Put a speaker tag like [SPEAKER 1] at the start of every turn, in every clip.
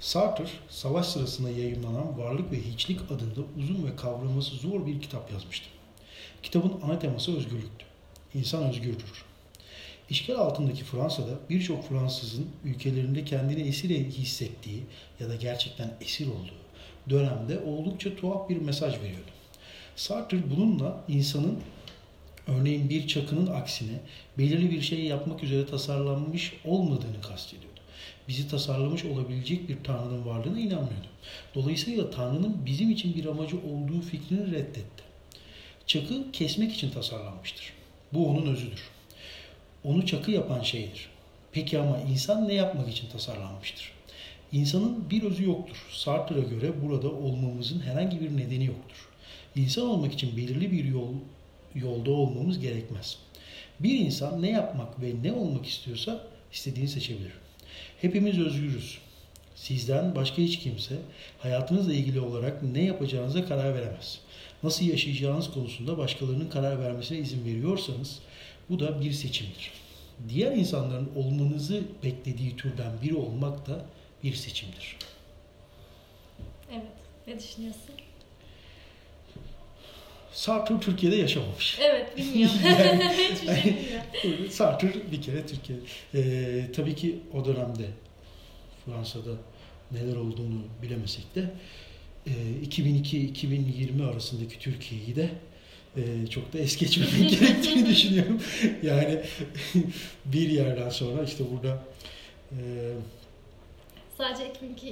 [SPEAKER 1] Sartre, savaş sırasında yayınlanan Varlık ve Hiçlik adında uzun ve kavraması zor bir kitap yazmıştı. Kitabın ana teması özgürlüktü. İnsan özgürdür. İşgal altındaki Fransa'da birçok Fransızın ülkelerinde kendini esir hissettiği ya da gerçekten esir olduğu dönemde oldukça tuhaf bir mesaj veriyordu. Sartre bununla insanın örneğin bir çakının aksine belirli bir şey yapmak üzere tasarlanmış olmadığını kastediyordu. Bizi tasarlamış olabilecek bir Tanrı'nın varlığına inanmıyordu. Dolayısıyla Tanrı'nın bizim için bir amacı olduğu fikrini reddetti. Çakı kesmek için tasarlanmıştır. Bu onun özüdür. Onu çakı yapan şeydir. Peki ama insan ne yapmak için tasarlanmıştır? İnsanın bir özü yoktur. Sartre'a göre burada olmamızın herhangi bir nedeni yoktur. İnsan olmak için belirli bir yol yolda olmamız gerekmez. Bir insan ne yapmak ve ne olmak istiyorsa istediğini seçebilir. Hepimiz özgürüz. Sizden başka hiç kimse hayatınızla ilgili olarak ne yapacağınıza karar veremez. Nasıl yaşayacağınız konusunda başkalarının karar vermesine izin veriyorsanız bu da bir seçimdir. Diğer insanların olmanızı beklediği türden biri olmak da bir seçimdir.
[SPEAKER 2] Evet. Ne düşünüyorsun?
[SPEAKER 1] Sartre Türkiye'de yaşamamış.
[SPEAKER 2] Evet bilmiyorum. yani, Hiçbir şey bilmiyorum.
[SPEAKER 1] Sartre bir kere Türkiye. Ee, tabii ki o dönemde Fransa'da neler olduğunu bilemesek de e, 2002-2020 arasındaki Türkiye'yi de e, çok da es geçmemek gerektiğini düşünüyorum. Yani bir yerden sonra işte burada e,
[SPEAKER 2] Sadece 2002-2020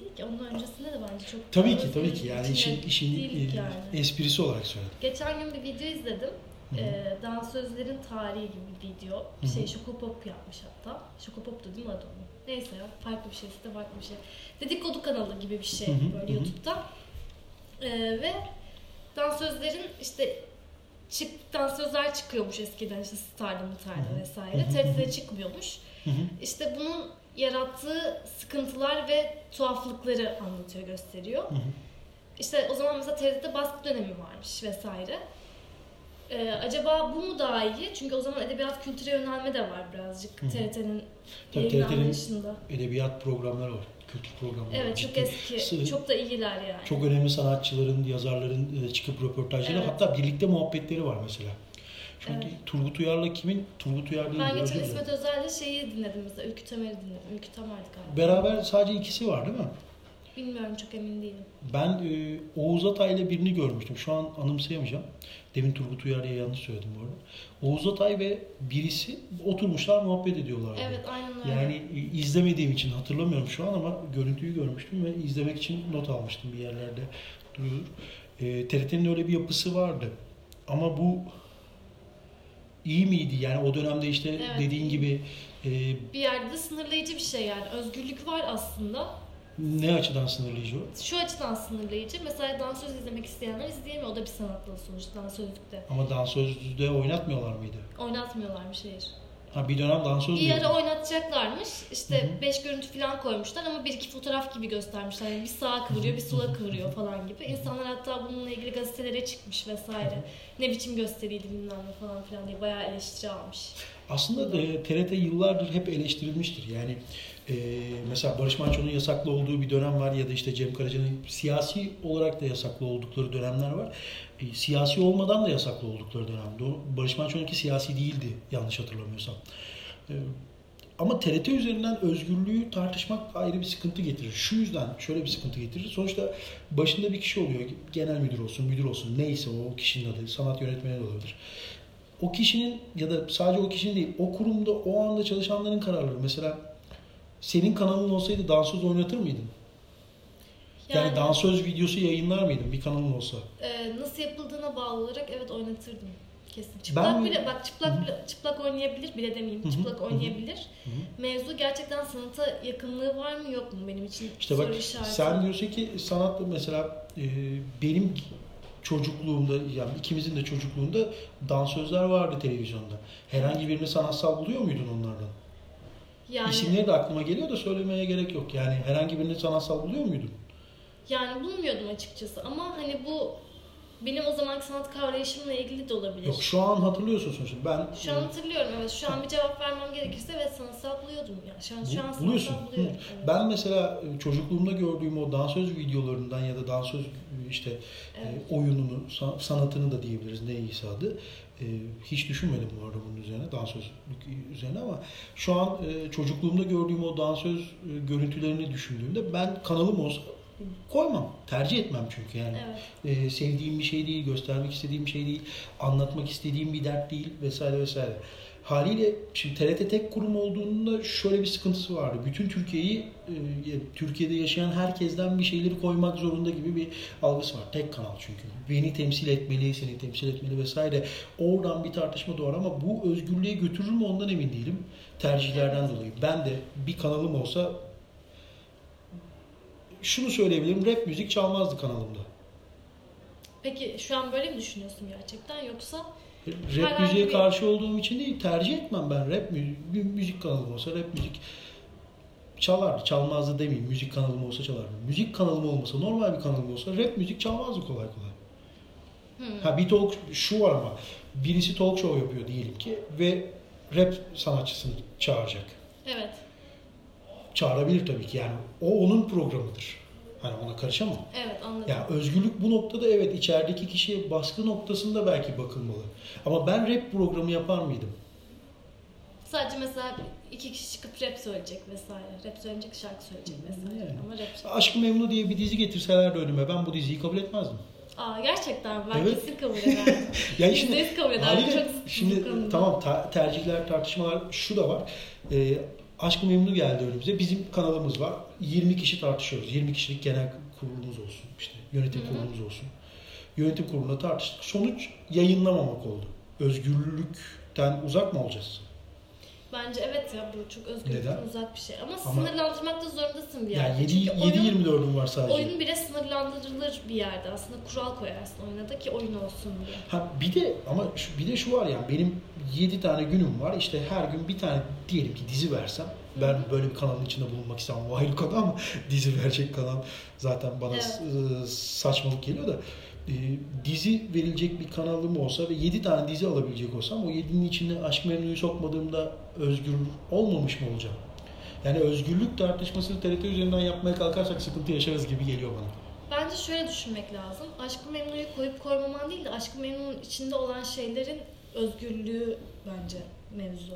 [SPEAKER 2] değil ki onun öncesinde de bence çok
[SPEAKER 1] tabii ki tabii ki yani işin işin e,
[SPEAKER 2] yani.
[SPEAKER 1] esprisi olarak söyledim.
[SPEAKER 2] Geçen gün bir video izledim.
[SPEAKER 1] Hı hı.
[SPEAKER 2] Ee, dansözlerin tarihi gibi bir video.
[SPEAKER 1] Hı.
[SPEAKER 2] Şey Şokopop yapmış hatta. Şokopop'tu değil mi adı onun? Neyse ya farklı bir şey de farklı bir şey. Dedikodu kanalı gibi bir şey
[SPEAKER 1] Hı hı,
[SPEAKER 2] böyle
[SPEAKER 1] hı hı.
[SPEAKER 2] YouTube'da. Ee, ve dansözlerin işte çık dansözler çıkıyormuş eskiden işte Star'da
[SPEAKER 1] hı.
[SPEAKER 2] vesaire. TRT'de çıkmıyormuş.
[SPEAKER 1] Hı hı.
[SPEAKER 2] İşte bunun yarattığı sıkıntılar ve tuhaflıkları anlatıyor, gösteriyor.
[SPEAKER 1] Hı hı.
[SPEAKER 2] İşte o zaman mesela TRT'de baskı dönemi varmış vesaire. Ee, acaba bu mu daha iyi? Çünkü o zaman edebiyat kültüre yönelme de var birazcık
[SPEAKER 1] Hı hı.
[SPEAKER 2] TRT'nin.
[SPEAKER 1] Edebiyat programları var, kültür programları var.
[SPEAKER 2] Evet çok
[SPEAKER 1] Ciddi-
[SPEAKER 2] eski,
[SPEAKER 1] Sı-
[SPEAKER 2] çok da iyiler yani.
[SPEAKER 1] Çok önemli sanatçıların, yazarların e, çıkıp röportajları
[SPEAKER 2] Evet.
[SPEAKER 1] hatta birlikte muhabbetleri var mesela. Çünkü
[SPEAKER 2] Evet.
[SPEAKER 1] Turgut Uyar'la kimin? Turgut Uyar değil.
[SPEAKER 2] Ben geçen. İsmet Özel'le şeyi dinledim mesela, Ülkü Tamer'i dinledim. Ülkü Tamer'di galiba.
[SPEAKER 1] Beraber sadece ikisi var değil mi?
[SPEAKER 2] Bilmiyorum çok emin değilim.
[SPEAKER 1] Ben e, Oğuz Atay ile birini görmüştüm. Şu an anımsayamayacağım. Demin Turgut Uyar diye yanlış söyledim bu arada. Oğuz Atay ve birisi oturmuşlar muhabbet ediyorlar.
[SPEAKER 2] Evet aynen öyle.
[SPEAKER 1] Yani e, izlemediğim için hatırlamıyorum şu an ama görüntüyü görmüştüm ve izlemek için not almıştım bir yerlerde duruyor. E, TRT'nin öyle bir yapısı vardı. Ama bu iyi miydi? Yani o dönemde işte
[SPEAKER 2] Evet.
[SPEAKER 1] dediğin gibi e,
[SPEAKER 2] Bir yerde de sınırlayıcı bir şey yani. Özgürlük var aslında.
[SPEAKER 1] ne açıdan sınırlayıcı o?
[SPEAKER 2] Şu açıdan sınırlayıcı. Mesela dansöz izlemek isteyenler izleyemiyor. O da bir sanat dalı sonuçta dansözlükte.
[SPEAKER 1] Ama dansözde oynatmıyorlar mıydı?
[SPEAKER 2] Oynatmıyorlarmış hayır.
[SPEAKER 1] Ha bir dönem dansöz
[SPEAKER 2] Bir ara oynatacaklarmış. İşte
[SPEAKER 1] hı.
[SPEAKER 2] beş görüntü falan koymuşlar ama bir iki fotoğraf gibi göstermişler. Yani bir sağa kıvırıyor, bir sola kıvırıyor falan gibi. İnsanlar hatta bununla ilgili gazetelere çıkmış vesaire. Ne biçim gösteriydi bilmem ne falan filan diye bayağı eleştiri almış.
[SPEAKER 1] Aslında e, TRT yıllardır hep eleştirilmiştir. Yani e, mesela Barış Manço'nun yasaklı olduğu bir dönem var ya da işte Cem Karaca'nın siyasi olarak da yasaklı oldukları dönemler var. E, siyasi olmadan da yasaklı oldukları dönemde. O Barış Manço'nunki siyasi değildi yanlış hatırlamıyorsam. E, ama TRT üzerinden özgürlüğü tartışmak ayrı bir sıkıntı getirir. Şu yüzden şöyle bir sıkıntı getirir. Sonuçta başında bir kişi oluyor. Genel müdür olsun, müdür olsun neyse o, kişinin adı. Sanat yönetmeni de olabilir o kişinin ya da sadece o kişinin değil, o kurumda o anda çalışanların kararları. Mesela senin kanalın olsaydı dansöz oynatır mıydın? Yani,
[SPEAKER 2] Yani,
[SPEAKER 1] dansöz videosu yayınlar mıydın bir kanalın olsa?
[SPEAKER 2] e, nasıl yapıldığına bağlı olarak evet oynatırdım. Kesin. Çıplak
[SPEAKER 1] Ben-
[SPEAKER 2] bile bak çıplak bile, çıplak oynayabilir bile demeyeyim.
[SPEAKER 1] Hı hı,
[SPEAKER 2] Çıplak oynayabilir.
[SPEAKER 1] Hı hı.
[SPEAKER 2] Mevzu gerçekten sanata yakınlığı var mı yok mu benim için
[SPEAKER 1] İşte
[SPEAKER 2] soru
[SPEAKER 1] bak
[SPEAKER 2] işareti.
[SPEAKER 1] sen diyorsun ki sanat mesela e, benim çocukluğumda yani ikimizin de çocukluğunda dansözler vardı televizyonda. Herhangi birini sanatsal buluyor muydun onlardan?
[SPEAKER 2] Yani,
[SPEAKER 1] İsimleri de aklıma geliyor da söylemeye gerek yok. Yani herhangi birini sanatsal buluyor muydun?
[SPEAKER 2] Yani bulmuyordum açıkçası ama hani bu benim o zamanki sanat kavrayışımla ilgili de olabilir.
[SPEAKER 1] Yok şu an hatırlıyorsun sonuçta. Ben
[SPEAKER 2] Şu an hatırlıyorum evet. Şu an bir cevap vermem gerekirse evet sanatsal buluyordum ya. Şu an, şu an
[SPEAKER 1] Bu- buluyorsun.
[SPEAKER 2] buluyorum. Evet.
[SPEAKER 1] Ben mesela e, çocukluğumda gördüğüm o dansöz videolarından ya da dansöz e, işte
[SPEAKER 2] Evet.
[SPEAKER 1] e, oyununu, sa- sanatını da diyebiliriz ne iyisi adı. E, hiç düşünmedim bu arada bunun üzerine, dansözlük üzerine ama şu an e, çocukluğumda gördüğüm o dansöz e, görüntülerini düşündüğümde ben kanalım olsa koymam. Tercih etmem çünkü yani.
[SPEAKER 2] Evet.
[SPEAKER 1] E, sevdiğim bir şey değil, göstermek istediğim bir şey değil, anlatmak istediğim bir dert değil vesaire vesaire. Haliyle şimdi TRT tek kurum olduğunda şöyle bir sıkıntısı vardı. Bütün Türkiye'yi, e, Türkiye'de yaşayan herkesten bir şeyleri koymak zorunda gibi bir algısı var. Tek kanal çünkü. Beni temsil etmeli, seni temsil etmeli vesaire. Oradan bir tartışma doğar ama bu özgürlüğe götürür mü ondan emin değilim. Tercihlerden dolayı. Ben de bir kanalım olsa şunu söyleyebilirim. Rap müzik çalmazdı kanalımda.
[SPEAKER 2] Peki şu an böyle mi düşünüyorsun gerçekten yoksa
[SPEAKER 1] Rap müziğe
[SPEAKER 2] bir-
[SPEAKER 1] karşı olduğum için değil, tercih etmem ben. Rap müzik, bir müzik kanalım olsa rap müzik çalardı, çalmazdı demeyeyim. Müzik kanalım olsa çalardı. Müzik kanalım olmasa, normal bir kanalım olsa rap müzik çalmazdı kolay kolay.
[SPEAKER 2] Hmm.
[SPEAKER 1] Ha bir talk şu var ama birisi talk show yapıyor diyelim ki ve rap sanatçısını çağıracak.
[SPEAKER 2] evet.
[SPEAKER 1] Çağırabilir tabii ki yani. O onun programıdır. Hani ona karışamam.
[SPEAKER 2] Evet anladım.
[SPEAKER 1] Ya özgürlük bu noktada evet içerideki kişiye baskı noktasında belki bakılmalı. Ama ben rap programı yapar mıydım?
[SPEAKER 2] Sadece mesela iki kişi çıkıp rap söyleyecek vesaire. Rap söyleyecek, şarkı söyleyecek vesaire.
[SPEAKER 1] Yani.
[SPEAKER 2] Ama rap
[SPEAKER 1] Aşk-ı Memnu diye bir dizi getirselerdi önüme ben bu diziyi kabul etmezdim.
[SPEAKER 2] Aa gerçekten ben
[SPEAKER 1] Evet.
[SPEAKER 2] kesin kabul ederdim.
[SPEAKER 1] Ya
[SPEAKER 2] yüz kabul ederdim. Çok
[SPEAKER 1] şimdi tamam ta- tercihler tartışmalar şu da var. Ee, Aşk-ı Memnu geldi önümüze. Bizim kanalımız var. 20 kişi tartışıyoruz. 20 kişilik genel kurulumuz olsun. işte yönetim
[SPEAKER 2] Hı hı.
[SPEAKER 1] kurulumuz olsun. Yönetim kurulunda tartıştık. Sonuç yayınlamamak oldu. Özgürlükten uzak mı olacağız?
[SPEAKER 2] Bence evet ya bu çok özgürlükten
[SPEAKER 1] Neden?
[SPEAKER 2] uzak bir şey. Ama,
[SPEAKER 1] Ama-
[SPEAKER 2] sınırlandırmakta zorundasın bir yerde.
[SPEAKER 1] Yani 7
[SPEAKER 2] Çünkü oyun,
[SPEAKER 1] 7-24'üm var sadece.
[SPEAKER 2] oyun bile sınırlandırılır bir yerde. Aslında kural koyarsın oyuna da ki oyun olsun diye.
[SPEAKER 1] Ha bir de ama şu, bir de şu var yani benim 7 tane günüm var. İşte her gün bir tane diyelim ki dizi versem ben böyle bir kanalın içinde bulunmak istemem. Ayrı konu ama dizi verecek kanal zaten bana
[SPEAKER 2] Evet.
[SPEAKER 1] ıı, saçmalık geliyor da e, dizi verilecek bir kanalım olsa ve 7 tane dizi alabilecek olsam o 7'nin içinde Aşk Memnu'yu sokmadığımda özgür olmamış mı olacağım? Yani özgürlük tartışmasını TRT üzerinden yapmaya kalkarsak sıkıntı yaşarız gibi geliyor bana.
[SPEAKER 2] Bence şöyle düşünmek lazım. Aşkı Memnu'yu koyup koymaman değil de Aşkı Memnu'nun içinde olan şeylerin özgürlüğü bence mevzu.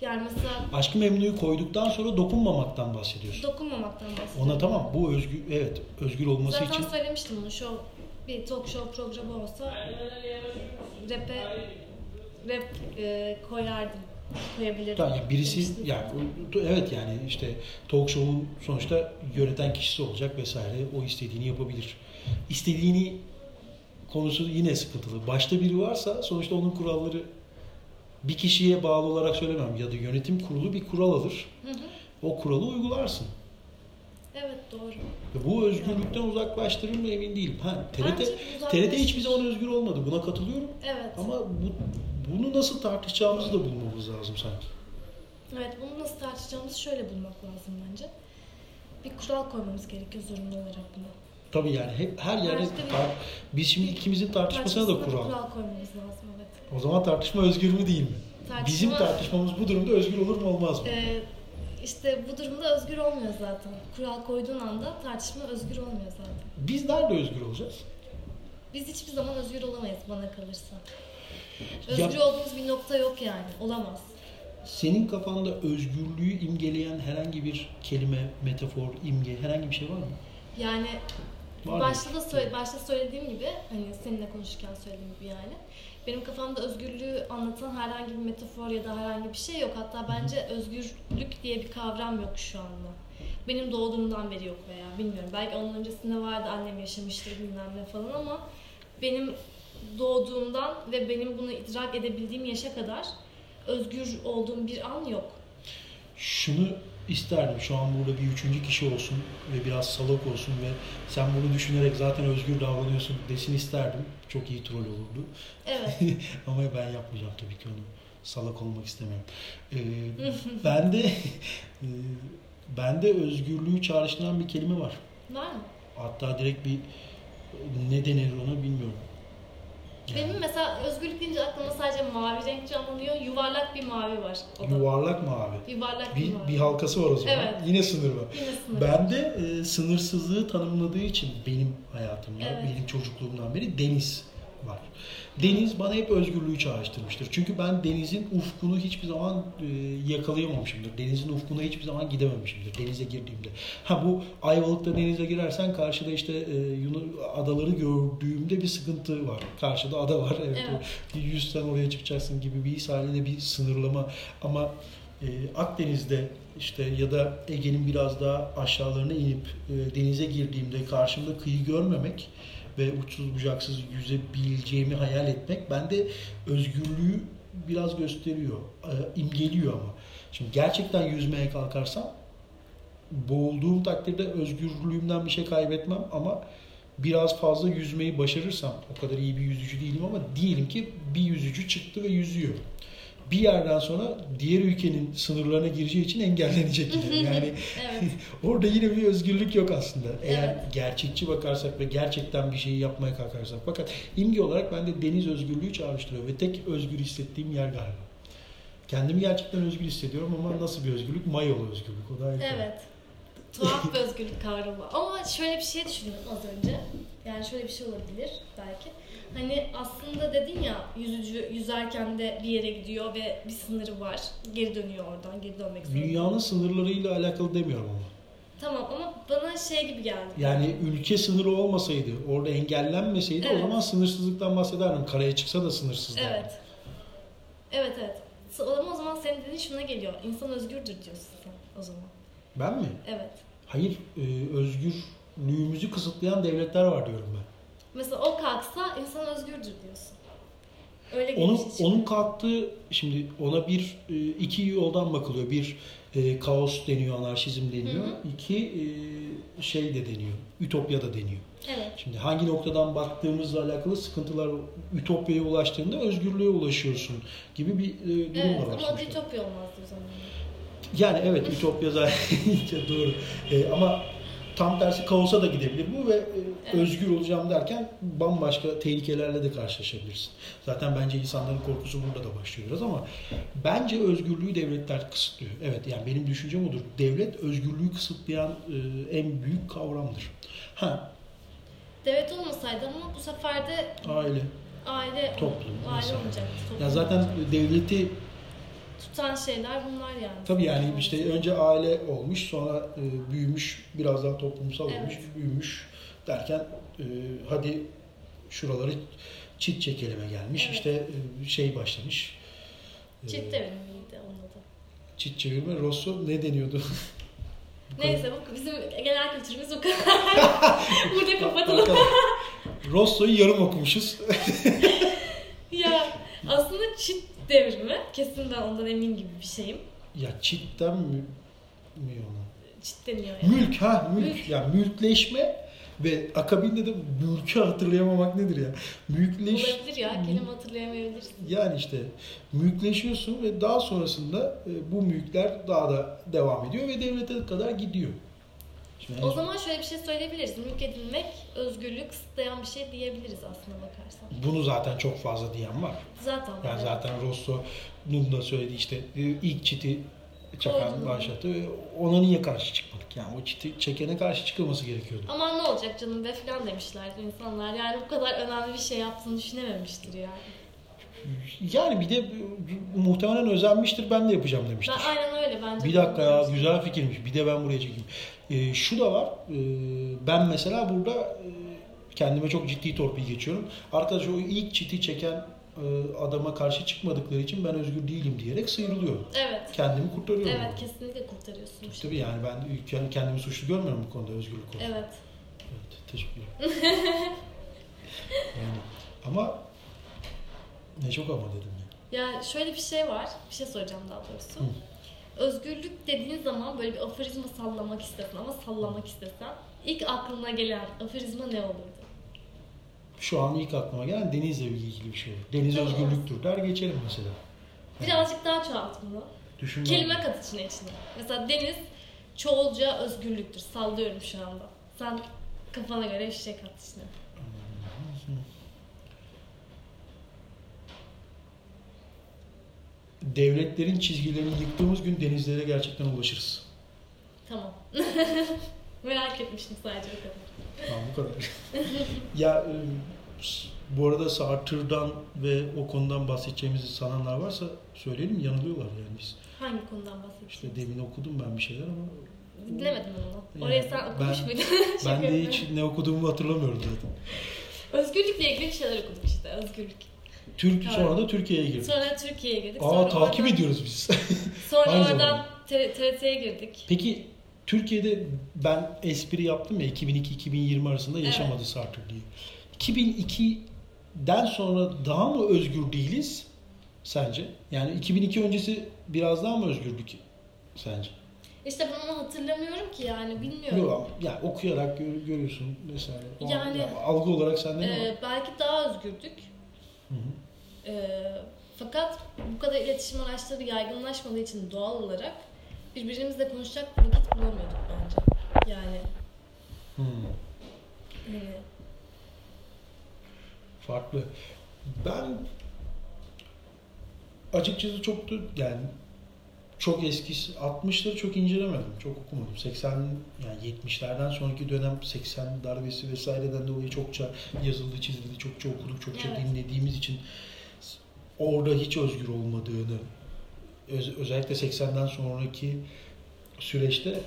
[SPEAKER 2] Yani mesela
[SPEAKER 1] Aşk-ı Memnu'yu koyduktan sonra dokunmamaktan bahsediyorsun.
[SPEAKER 2] dokunmamaktan bahsediyorum.
[SPEAKER 1] Ona tamam bu özgür evet özgür olması
[SPEAKER 2] Zaten
[SPEAKER 1] için
[SPEAKER 2] söylemiştim bunu. Show, bir talk show programı olsa rap'e rap e, koyardım. Koyabilirdim.
[SPEAKER 1] Tamam, yani birisi yani evet yani işte talk show'un sonuçta yöneten kişisi olacak vesaire o istediğini yapabilir. İstediğini konusu yine sıkıntılı. Başta biri varsa sonuçta onun kuralları bir kişiye bağlı olarak söylemem ya da yönetim kurulu bir kural alır.
[SPEAKER 2] Hı hı.
[SPEAKER 1] O kuralı uygularsın.
[SPEAKER 2] Evet doğru.
[SPEAKER 1] Bu özgürlükten uzaklaştırır mı emin değilim. Ha, TRT, TRT hiçbir zaman özgür olmadı. Buna katılıyorum.
[SPEAKER 2] Evet.
[SPEAKER 1] Ama bu, bunu nasıl tartışacağımızı da bulmamız lazım sanki.
[SPEAKER 2] Evet bunu nasıl tartışacağımızı şöyle bulmak lazım bence. Bir kural koymamız gerekiyor zorunlu olarak buna.
[SPEAKER 1] Tabii yani hep her yerde tar- biz şimdi ikimizin tartışmasına da kural.
[SPEAKER 2] kural koymamız lazım evet.
[SPEAKER 1] O zaman tartışma özgür mü değil mi?
[SPEAKER 2] Tartışma-
[SPEAKER 1] Bizim tartışmamız bu durumda özgür olur mu olmaz mı?
[SPEAKER 2] Ee, işte bu durumda özgür olmuyor zaten. Kural koyduğun anda tartışma özgür olmuyor zaten.
[SPEAKER 1] Biz nerede özgür olacağız?
[SPEAKER 2] Biz hiçbir zaman özgür olamayız bana kalırsa.
[SPEAKER 1] Ya-
[SPEAKER 2] Özgür olduğumuz bir nokta yok yani. Olamaz.
[SPEAKER 1] Senin kafanda özgürlüğü imgeleyen herhangi bir kelime, metafor, imge herhangi bir şey var mı?
[SPEAKER 2] Yani
[SPEAKER 1] Var
[SPEAKER 2] başta da söyle, başta söylediğim gibi hani seninle konuşurken söylediğim gibi yani benim kafamda özgürlüğü anlatan herhangi bir metafor ya da herhangi bir şey yok. Hatta bence özgürlük diye bir kavram yok şu anda. Benim doğduğumdan beri yok veya bilmiyorum. Belki onun öncesinde vardı annem yaşamıştır bilmem ne falan ama benim doğduğumdan ve benim bunu idrak edebildiğim yaşa kadar özgür olduğum bir an yok.
[SPEAKER 1] Şunu isterdim şu an burada bir üçüncü kişi olsun ve biraz salak olsun ve sen bunu düşünerek zaten özgür davranıyorsun desin isterdim. Çok iyi troll olurdu.
[SPEAKER 2] Evet.
[SPEAKER 1] Ama ben yapmayacağım tabii ki onu. Salak olmak istemiyorum. Ee, ben de e, bende özgürlüğü çağrıştıran bir kelime var.
[SPEAKER 2] Var mı?
[SPEAKER 1] Hatta direkt bir ne denir ona bilmiyorum.
[SPEAKER 2] Benim mesela özgürlük deyince aklıma sadece mavi renk canlanıyor. Yuvarlak bir mavi var. O da.
[SPEAKER 1] Yuvarlak mavi.
[SPEAKER 2] Yuvarlak bir,
[SPEAKER 1] Bir,
[SPEAKER 2] mavi.
[SPEAKER 1] bir halkası var o zaman.
[SPEAKER 2] Evet.
[SPEAKER 1] Yine sınır var.
[SPEAKER 2] Yine sınır.
[SPEAKER 1] Ben de e, sınırsızlığı tanımladığı için benim hayatımda,
[SPEAKER 2] Evet.
[SPEAKER 1] benim çocukluğumdan beri deniz var. Deniz bana hep özgürlüğü çağrıştırmıştır. Çünkü ben denizin ufkunu hiçbir zaman e, yakalayamamışımdır. Denizin ufkuna hiçbir zaman gidememişimdir denize girdiğimde. Ha bu Ayvalık'ta denize girersen karşıda işte e, Yunan adaları gördüğümde bir sıkıntı var. Karşıda ada var. Evet.
[SPEAKER 2] Evet.
[SPEAKER 1] o 100 sen oraya çıkacaksın gibi bir his halinde bir sınırlama. Ama e, Akdeniz'de işte ya da Ege'nin biraz daha aşağılarına inip e, denize girdiğimde karşımda kıyı görmemek ve uçsuz bucaksız yüzebileceğimi hayal etmek bende özgürlüğü biraz gösteriyor, e, imgeliyor ama. Şimdi gerçekten yüzmeye kalkarsam boğulduğum takdirde özgürlüğümden bir şey kaybetmem ama biraz fazla yüzmeyi başarırsam, o kadar iyi bir yüzücü değilim ama diyelim ki bir yüzücü çıktı ve yüzüyor. Bir yerden sonra diğer ülkenin sınırlarına gireceği için engellenecek yine. Yani
[SPEAKER 2] Evet.
[SPEAKER 1] Orada yine bir özgürlük yok aslında. Eğer
[SPEAKER 2] Evet.
[SPEAKER 1] gerçekçi bakarsak ve gerçekten bir şeyi yapmaya kalkarsak. Fakat imge olarak bende deniz özgürlüğü çağrıştırıyor ve tek özgür hissettiğim yer galiba. Kendimi gerçekten özgür hissediyorum ama nasıl bir özgürlük? Mayolu özgürlük. O da ayrı.
[SPEAKER 2] Evet. Tuhaf bir özgürlük kavramı. Ama şöyle bir şey düşündüm az önce. Yani şöyle bir şey olabilir belki. Hani aslında dedin ya yüzücü yüzerken de bir yere gidiyor ve bir sınırı var. Geri dönüyor oradan. Geri dönmek zorunda.
[SPEAKER 1] Dünyanın sınırlarıyla alakalı demiyorum ama.
[SPEAKER 2] Tamam ama bana şey gibi geldi.
[SPEAKER 1] Yani ülke sınırı olmasaydı, orada engellenmeseydi o
[SPEAKER 2] Evet.
[SPEAKER 1] zaman sınırsızlıktan bahsederdim. Karaya çıksa da sınırsız derdim.
[SPEAKER 2] Evet. Evet evet. Ama o zaman senin dediğin şuna geliyor. İnsan özgürdür diyorsun sen o zaman.
[SPEAKER 1] Ben mi?
[SPEAKER 2] Evet.
[SPEAKER 1] Hayır, e, özgürlüğümüzü kısıtlayan devletler var diyorum ben.
[SPEAKER 2] Mesela o kalksa insan özgürdür diyorsun. Öyle
[SPEAKER 1] Onun,
[SPEAKER 2] şey
[SPEAKER 1] onun kalktığı, şimdi ona bir e, iki yoldan bakılıyor. Bir e, kaos deniyor, anarşizm deniyor.
[SPEAKER 2] Hı hı.
[SPEAKER 1] İki e, şey de deniyor, ütopya da deniyor.
[SPEAKER 2] Evet.
[SPEAKER 1] Şimdi hangi noktadan baktığımızla alakalı sıkıntılar ütopyaya ulaştığında özgürlüğe ulaşıyorsun gibi bir e, durum
[SPEAKER 2] Evet
[SPEAKER 1] var.
[SPEAKER 2] ama o
[SPEAKER 1] sonuçta.
[SPEAKER 2] ditopya olmazdı o zaman.
[SPEAKER 1] Yani evet ütopya zaten doğru. E, ama tam tersi kaosa da gidebilir bu ve e,
[SPEAKER 2] Evet.
[SPEAKER 1] özgür olacağım derken bambaşka tehlikelerle de karşılaşabilirsin. Zaten bence insanların korkusu burada da başlıyor biraz ama bence özgürlüğü devletler kısıtlıyor. Evet yani benim düşüncem odur. Devlet özgürlüğü kısıtlayan e, en büyük kavramdır. Ha
[SPEAKER 2] Devlet olmasaydı ama bu sefer de
[SPEAKER 1] aile.
[SPEAKER 2] aile
[SPEAKER 1] Toplum,
[SPEAKER 2] aile olacaktı. Toplum
[SPEAKER 1] Ya zaten devleti
[SPEAKER 2] tutan şeyler bunlar yani.
[SPEAKER 1] Tabii yani işte önce aile olmuş, sonra e, büyümüş, biraz daha toplumsal
[SPEAKER 2] Evet.
[SPEAKER 1] olmuş, büyümüş derken e, hadi şuraları çit çekeleme gelmiş.
[SPEAKER 2] Evet.
[SPEAKER 1] İşte e, şey başlamış. E,
[SPEAKER 2] Çift devrimiydi onun adı.
[SPEAKER 1] Çit çevirme. Rosso ne deniyordu?
[SPEAKER 2] Neyse bu bizim genel kültürümüz bu kadar. Burada kapatalım.
[SPEAKER 1] Rosso'yu yarım okumuşuz.
[SPEAKER 2] ya aslında çift devrimi kesin ben ondan emin gibi bir şeyim.
[SPEAKER 1] ya çitten mi, mi ona?
[SPEAKER 2] Çift deniyor yani.
[SPEAKER 1] Mülk ha mülk.
[SPEAKER 2] Mülk.
[SPEAKER 1] Ya mülkleşme ve akabinde de mülkü hatırlayamamak nedir ya? Mülkleş
[SPEAKER 2] Olabilir ya kelime hatırlayamayabilirsin.
[SPEAKER 1] Yani işte mülkleşiyorsun ve daha sonrasında e, bu mülkler daha da devam ediyor ve devlete kadar gidiyor. Şimdi
[SPEAKER 2] O zaman şöyle bir şey söyleyebiliriz. Mülk edinmek özgürlüğü kısıtlayan bir şey diyebiliriz aslında bakarsan.
[SPEAKER 1] bunu zaten çok fazla diyen var.
[SPEAKER 2] Zaten.
[SPEAKER 1] Yani
[SPEAKER 2] evet.
[SPEAKER 1] zaten Rosso'nun da söylediği işte e, ilk çiti çakan başlattı ona niye karşı çıkmadık? Yani o çiti çekene karşı çıkılması gerekiyordu.
[SPEAKER 2] Ama ne olacak canım be falan demişlerdi insanlar. Yani bu kadar önemli bir şey yaptığını düşünememiştir yani.
[SPEAKER 1] Yani bir de muhtemelen özenmiştir ben de yapacağım demiştir.
[SPEAKER 2] Ben aynen öyle bence.
[SPEAKER 1] Bir dakika ya güzel fikirmiş. Bir de ben buraya çekeyim. Ee, şu da var. Ee, ben mesela burada e, kendime çok ciddi torpil geçiyorum. Arkadaş o ilk çiti çeken e, adama karşı çıkmadıkları için ben özgür değilim diyerek sıyrılıyorum.
[SPEAKER 2] Evet.
[SPEAKER 1] Kendimi kurtarıyorum.
[SPEAKER 2] Evet kesinlikle kurtarıyorsun.
[SPEAKER 1] Tabii yani ben kendimi suçlu görmüyorum bu konuda özgürlük konusunda.
[SPEAKER 2] Evet.
[SPEAKER 1] Evet, teşekkürler. yani, ama ne çok ama dedim ya.
[SPEAKER 2] Ya şöyle bir şey var. Bir şey soracağım daha doğrusu.
[SPEAKER 1] Hı.
[SPEAKER 2] Özgürlük dediğin zaman böyle bir aforizma sallamak istesen ama sallamak istesen ilk aklına gelen aforizma ne olurdu?
[SPEAKER 1] Şu an ilk aklıma gelen denizle ilgili bir şey. Deniz özgürlüktür der geçelim mesela.
[SPEAKER 2] Birazcık daha çoğalt bunu.
[SPEAKER 1] Düşünmem.
[SPEAKER 2] Kelime kat içine içine. Mesela deniz çoğulca özgürlüktür. Sallıyorum şu anda. Sen kafana göre bir şey kat içine.
[SPEAKER 1] Devletlerin çizgilerini yıktığımız gün denizlere gerçekten ulaşırız.
[SPEAKER 2] Tamam. Merak etmiştim sadece o kadar.
[SPEAKER 1] Tamam bu kadar. ya e, bu arada Sartre'dan ve o konudan bahsedeceğimizi sananlar varsa söyleyelim yanılıyorlar yani biz.
[SPEAKER 2] Hangi konudan bahsediyorsun?
[SPEAKER 1] İşte demin okudum ben bir şeyler ama
[SPEAKER 2] Dinlemedim onu.
[SPEAKER 1] Yani
[SPEAKER 2] Orayı sen okumuş
[SPEAKER 1] ben-
[SPEAKER 2] muydun?
[SPEAKER 1] ben de hiç ne okuduğumu hatırlamıyorum zaten.
[SPEAKER 2] Özgürlükle ilgili şeyler okuduk işte. Özgürlük.
[SPEAKER 1] Türk
[SPEAKER 2] Evet.
[SPEAKER 1] sonra da Türkiye'ye girdik.
[SPEAKER 2] Sonra Türkiye'ye girdik.
[SPEAKER 1] Aa
[SPEAKER 2] sonra
[SPEAKER 1] takip
[SPEAKER 2] oradan,
[SPEAKER 1] ediyoruz biz.
[SPEAKER 2] Sonra
[SPEAKER 1] Aynı
[SPEAKER 2] oradan TRT'ye girdik.
[SPEAKER 1] Peki Türkiye'de ben espri yaptım ya 2002-2020 arasında yaşamadı Sartre diye. 2002'den sonra daha mı özgür değiliz sence? Yani 2002 öncesi biraz daha mı özgürdük sence?
[SPEAKER 2] İşte ben onu hatırlamıyorum ki yani bilmiyorum.
[SPEAKER 1] Yok ama ya okuyarak gör- görüyorsun vesaire. O-
[SPEAKER 2] Yani-
[SPEAKER 1] ya algı olarak sende ne var?
[SPEAKER 2] Ee, belki daha özgürdük.
[SPEAKER 1] Hı hı.
[SPEAKER 2] Ee, fakat bu kadar iletişim araçları yaygınlaşmadığı için doğal olarak birbirimizle konuşacak vakit bulamıyorduk bence. Yani
[SPEAKER 1] Hmm.
[SPEAKER 2] hani
[SPEAKER 1] Farklı. Ben açıkçası çok da yani çok eski 60'ları çok incelemedim. Çok okumadım. 80 yani 70'lerden sonraki dönem 80 darbesi vesaireden dolayı çokça yazıldı, çizildi, çokça okuduk, çokça
[SPEAKER 2] Evet.
[SPEAKER 1] dinlediğimiz için orada hiç özgür olmadığını öz- özellikle 80'den sonraki süreçte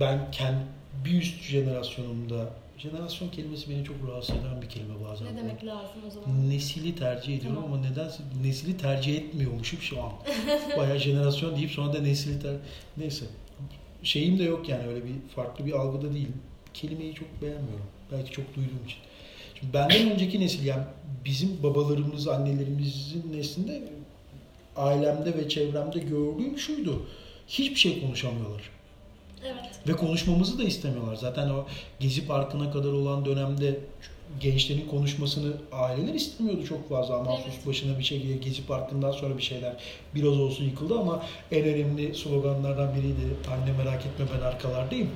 [SPEAKER 1] ben kendi bir üst jenerasyonumda jenerasyon kelimesi beni çok rahatsız eden bir kelime bazen.
[SPEAKER 2] ne demek lazım o zaman?
[SPEAKER 1] Nesili tercih ediyorum
[SPEAKER 2] Tamam.
[SPEAKER 1] ama nedense nesili tercih etmiyormuşum şu an. Bayağı jenerasyon deyip sonra da nesili ter... Neyse. Şeyim de yok yani öyle bir farklı bir algıda değilim. Kelimeyi çok beğenmiyorum. Belki çok duyduğum için. Şimdi benden önceki nesil yani bizim babalarımız, annelerimizin neslinde ailemde ve çevremde gördüğüm şuydu. Hiçbir şey konuşamıyorlar.
[SPEAKER 2] Evet.
[SPEAKER 1] Ve konuşmamızı da istemiyorlar. Zaten o Gezi Parkı'na kadar olan dönemde gençlerin konuşmasını aileler istemiyordu çok fazla. Ama
[SPEAKER 2] Evet.
[SPEAKER 1] başına bir şey Gezi Parkı'ndan sonra bir şeyler biraz olsun yıkıldı ama en önemli sloganlardan biriydi. Anne merak etme ben arkalardayım.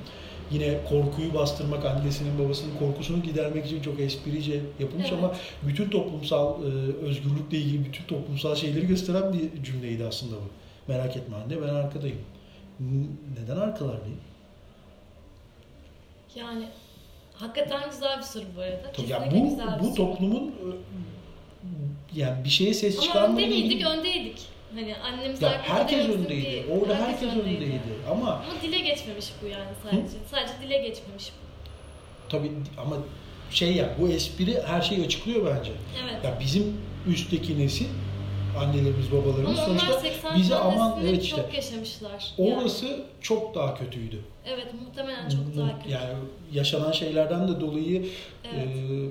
[SPEAKER 1] Yine korkuyu bastırmak, annesinin babasının korkusunu gidermek için çok esprice yapılmış
[SPEAKER 2] Evet.
[SPEAKER 1] ama bütün toplumsal e, özgürlükle ilgili bütün toplumsal şeyleri gösteren bir cümleydi aslında bu. Merak etme anne ben arkadayım. Neden arkalardayım?
[SPEAKER 2] Yani hakikaten güzel bir soru bu arada.
[SPEAKER 1] Tabii ya bu
[SPEAKER 2] güzel
[SPEAKER 1] bu
[SPEAKER 2] soru.
[SPEAKER 1] toplumun e, yani bir şeye ses
[SPEAKER 2] Ama
[SPEAKER 1] çıkarmayla
[SPEAKER 2] önde miydik? Öndeydik. Hani annemiz
[SPEAKER 1] Ya herkes öndeydi.
[SPEAKER 2] bir-
[SPEAKER 1] Orada herkes öndeydi. Ama
[SPEAKER 2] Ama dile geçmemiş bu yani sadece. Sadece dile geçmemiş bu.
[SPEAKER 1] tabii ama şey ya bu espri her şeyi açıklıyor bence.
[SPEAKER 2] Evet.
[SPEAKER 1] Ya bizim üstteki nesil annelerimiz babalarımız
[SPEAKER 2] Ama
[SPEAKER 1] sonuçta
[SPEAKER 2] 80
[SPEAKER 1] bize aman evet işte
[SPEAKER 2] çok yaşamışlar. Yani.
[SPEAKER 1] orası çok daha kötüydü.
[SPEAKER 2] Evet muhtemelen çok daha kötü.
[SPEAKER 1] Yani yaşanan şeylerden de dolayı
[SPEAKER 2] Evet.
[SPEAKER 1] Ee,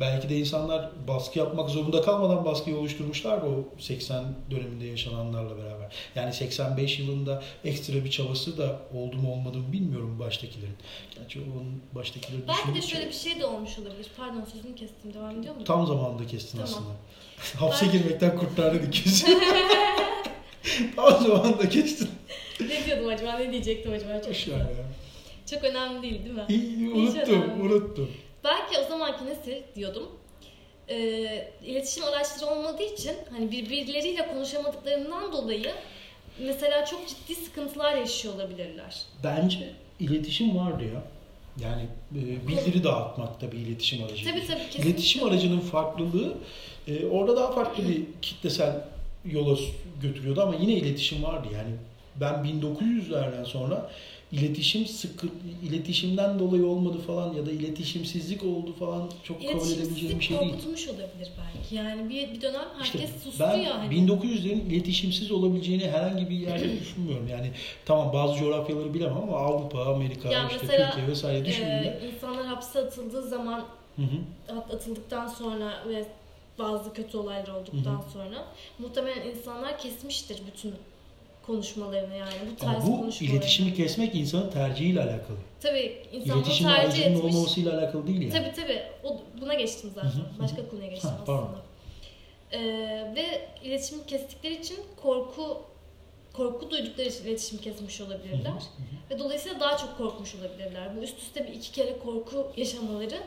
[SPEAKER 1] belki de insanlar baskı yapmak zorunda kalmadan baskıyı oluşturmuşlar o 80 döneminde yaşananlarla beraber. Yani 85 yılında ekstra bir çabası da oldu mu olmadı mı bilmiyorum baştakilerin. Gerçi onun baştakileri
[SPEAKER 2] Belki de şöyle bir şey de olmuş olabilir. Pardon sözünü kestim. Devam ediyor mu?
[SPEAKER 1] tam zamanında kestin
[SPEAKER 2] Tamam.
[SPEAKER 1] aslında. Hapse
[SPEAKER 2] Ben-
[SPEAKER 1] girmekten kurtardı dikiyorsun. tam zamanında kestin.
[SPEAKER 2] ne diyordum acaba? Ne diyecektim acaba? Çok,
[SPEAKER 1] ya.
[SPEAKER 2] çok önemli değil değil mi?
[SPEAKER 1] İyi, unuttum, unuttum.
[SPEAKER 2] Belki o zamanki nesil diyordum. E, iletişim araçları olmadığı için hani birbirleriyle konuşamadıklarından dolayı mesela çok ciddi sıkıntılar yaşıyor olabilirler.
[SPEAKER 1] Bence iletişim vardı ya. Yani e, bildiri dağıtmak da bir iletişim aracı.
[SPEAKER 2] Tabii tabii kesinlikle.
[SPEAKER 1] İletişim aracının farklılığı e, orada daha farklı bir kitlesel yola götürüyordu ama yine iletişim vardı. Yani ben 1900'lerden sonra iletişim sıkı iletişimden dolayı olmadı falan ya da iletişimsizlik oldu falan çok kabul edebileceğim bir
[SPEAKER 2] İletişimsizlik
[SPEAKER 1] şey değil.
[SPEAKER 2] korkutmuş olabilir belki. Yani bir, bir dönem
[SPEAKER 1] İşte
[SPEAKER 2] herkes sustu
[SPEAKER 1] ben
[SPEAKER 2] ya. Hani.
[SPEAKER 1] 1900'lerin iletişimsiz olabileceğini herhangi bir yerde düşünmüyorum. Yani tamam bazı coğrafyaları bilemem ama Avrupa, Amerika,
[SPEAKER 2] Ya
[SPEAKER 1] işte
[SPEAKER 2] mesela,
[SPEAKER 1] Türkiye vesaire düşündüğümde
[SPEAKER 2] Ee, insanlar hapse atıldığı zaman
[SPEAKER 1] hı hı.
[SPEAKER 2] at- atıldıktan sonra ve bazı kötü olaylar olduktan
[SPEAKER 1] Hı hı.
[SPEAKER 2] sonra muhtemelen insanlar kesmiştir bütün konuşmalarını yani bu
[SPEAKER 1] Ama
[SPEAKER 2] tarz
[SPEAKER 1] bu
[SPEAKER 2] konuşmalarını.
[SPEAKER 1] iletişimi kesmek insanın tercihiyle alakalı.
[SPEAKER 2] Tabii insan bunu
[SPEAKER 1] İletişim
[SPEAKER 2] tercih
[SPEAKER 1] aracının
[SPEAKER 2] etmiş.
[SPEAKER 1] olmamasıyla alakalı değil yani.
[SPEAKER 2] Tabii tabii. O, buna geçtim zaten. Başka konuya geçtim
[SPEAKER 1] Ha, pardon.
[SPEAKER 2] aslında. Ee, ve iletişimi kestikleri için korku korku duydukları için iletişimi kesmiş olabilirler.
[SPEAKER 1] Hı hı, hı.
[SPEAKER 2] Ve dolayısıyla daha çok korkmuş olabilirler. Bu üst üste bir iki kere korku yaşamaları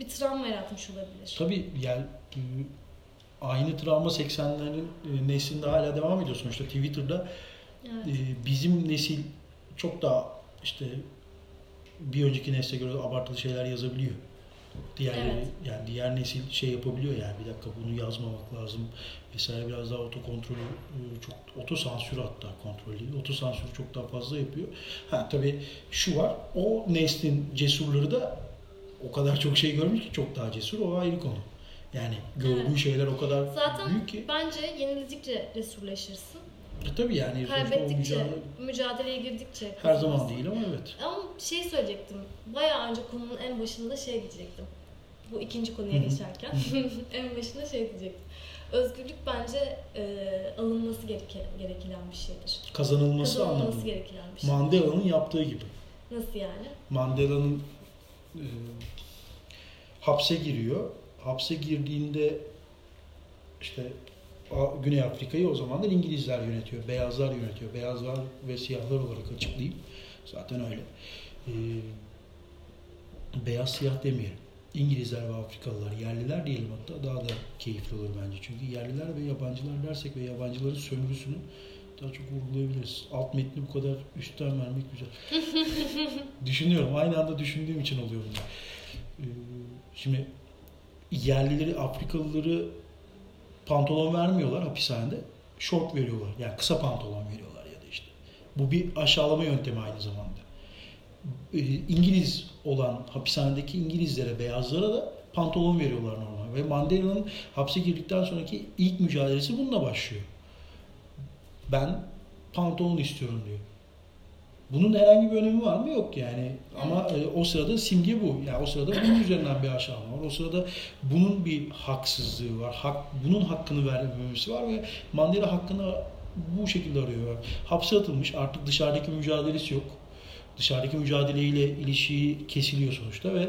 [SPEAKER 2] bir travma yaratmış olabilir.
[SPEAKER 1] Tabii yani aynı travma 80'lerin e, neslinde hala devam ediyor sonuçta Twitter'da
[SPEAKER 2] Evet.
[SPEAKER 1] e, bizim nesil çok daha işte bir önceki nesle göre abartılı şeyler yazabiliyor. Diğerleri
[SPEAKER 2] Evet.
[SPEAKER 1] yani diğer nesil şey yapabiliyor yani bir dakika bunu yazmamak lazım vesaire biraz daha otokontrolü e, çok otosansür hatta kontrol değil. Otosansürü çok daha fazla yapıyor. Ha tabii şu var. O neslin cesurları da o kadar çok şey görmüş ki çok daha cesur. O ayrı konu. Yani gördüğü
[SPEAKER 2] Evet.
[SPEAKER 1] şeyler o kadar
[SPEAKER 2] Zaten
[SPEAKER 1] büyük ki.
[SPEAKER 2] bence yenildikçe cesurlaşırsın.
[SPEAKER 1] E, tabii yani
[SPEAKER 2] Kaybettikçe,
[SPEAKER 1] mücadele-
[SPEAKER 2] mücadeleye girdikçe.
[SPEAKER 1] her zaman değil ama evet.
[SPEAKER 2] Ama şey söyleyecektim. Bayağı önce konunun en başında şey diyecektim. Bu ikinci konuya geçerken. en başında şey diyecektim. Özgürlük bence e, alınması gereke, gereken bir şeydir.
[SPEAKER 1] Kazanılması
[SPEAKER 2] Kazanılması
[SPEAKER 1] anlamında.
[SPEAKER 2] gereken bir şey.
[SPEAKER 1] Mandela'nın yaptığı gibi.
[SPEAKER 2] Nasıl yani?
[SPEAKER 1] Mandela'nın e, hapse giriyor. Hapse girdiğinde işte Güney Afrika'yı o zamanlar İngilizler yönetiyor, beyazlar yönetiyor. Beyazlar ve siyahlar olarak açıklayayım. Zaten öyle. E, beyaz siyah demeyelim. İngilizler ve Afrikalılar, yerliler diyelim hatta daha da keyifli olur bence. Çünkü yerliler ve yabancılar dersek ve yabancıların sömürüsünü daha çok vurgulayabiliriz. Alt metni bu kadar üstten vermek güzel. Düşünüyorum. Aynı anda düşündüğüm için oluyor bunlar. Ee, Şimdi yerlileri, Afrikalıları pantolon vermiyorlar hapishanede. Şort veriyorlar. Yani kısa pantolon veriyorlar ya da işte. Bu bir aşağılama yöntemi aynı zamanda. Ee, İngiliz olan hapishanedeki İngilizlere, beyazlara da pantolon veriyorlar normal. Ve Mandela'nın hapse girdikten sonraki ilk mücadelesi bununla başlıyor. Ben pantolon istiyorum diyor. Bunun herhangi bir önemi var mı? Yok yani. Ama e, o sırada simge bu. Yani o sırada bunun üzerinden bir aşağılama var. O sırada bunun bir haksızlığı var. Hak, bunun hakkını vermemesi var ve Mandela hakkını bu şekilde arıyor. Hapse atılmış. Artık dışarıdaki mücadelesi yok. Dışarıdaki mücadeleyle ilişiği kesiliyor sonuçta ve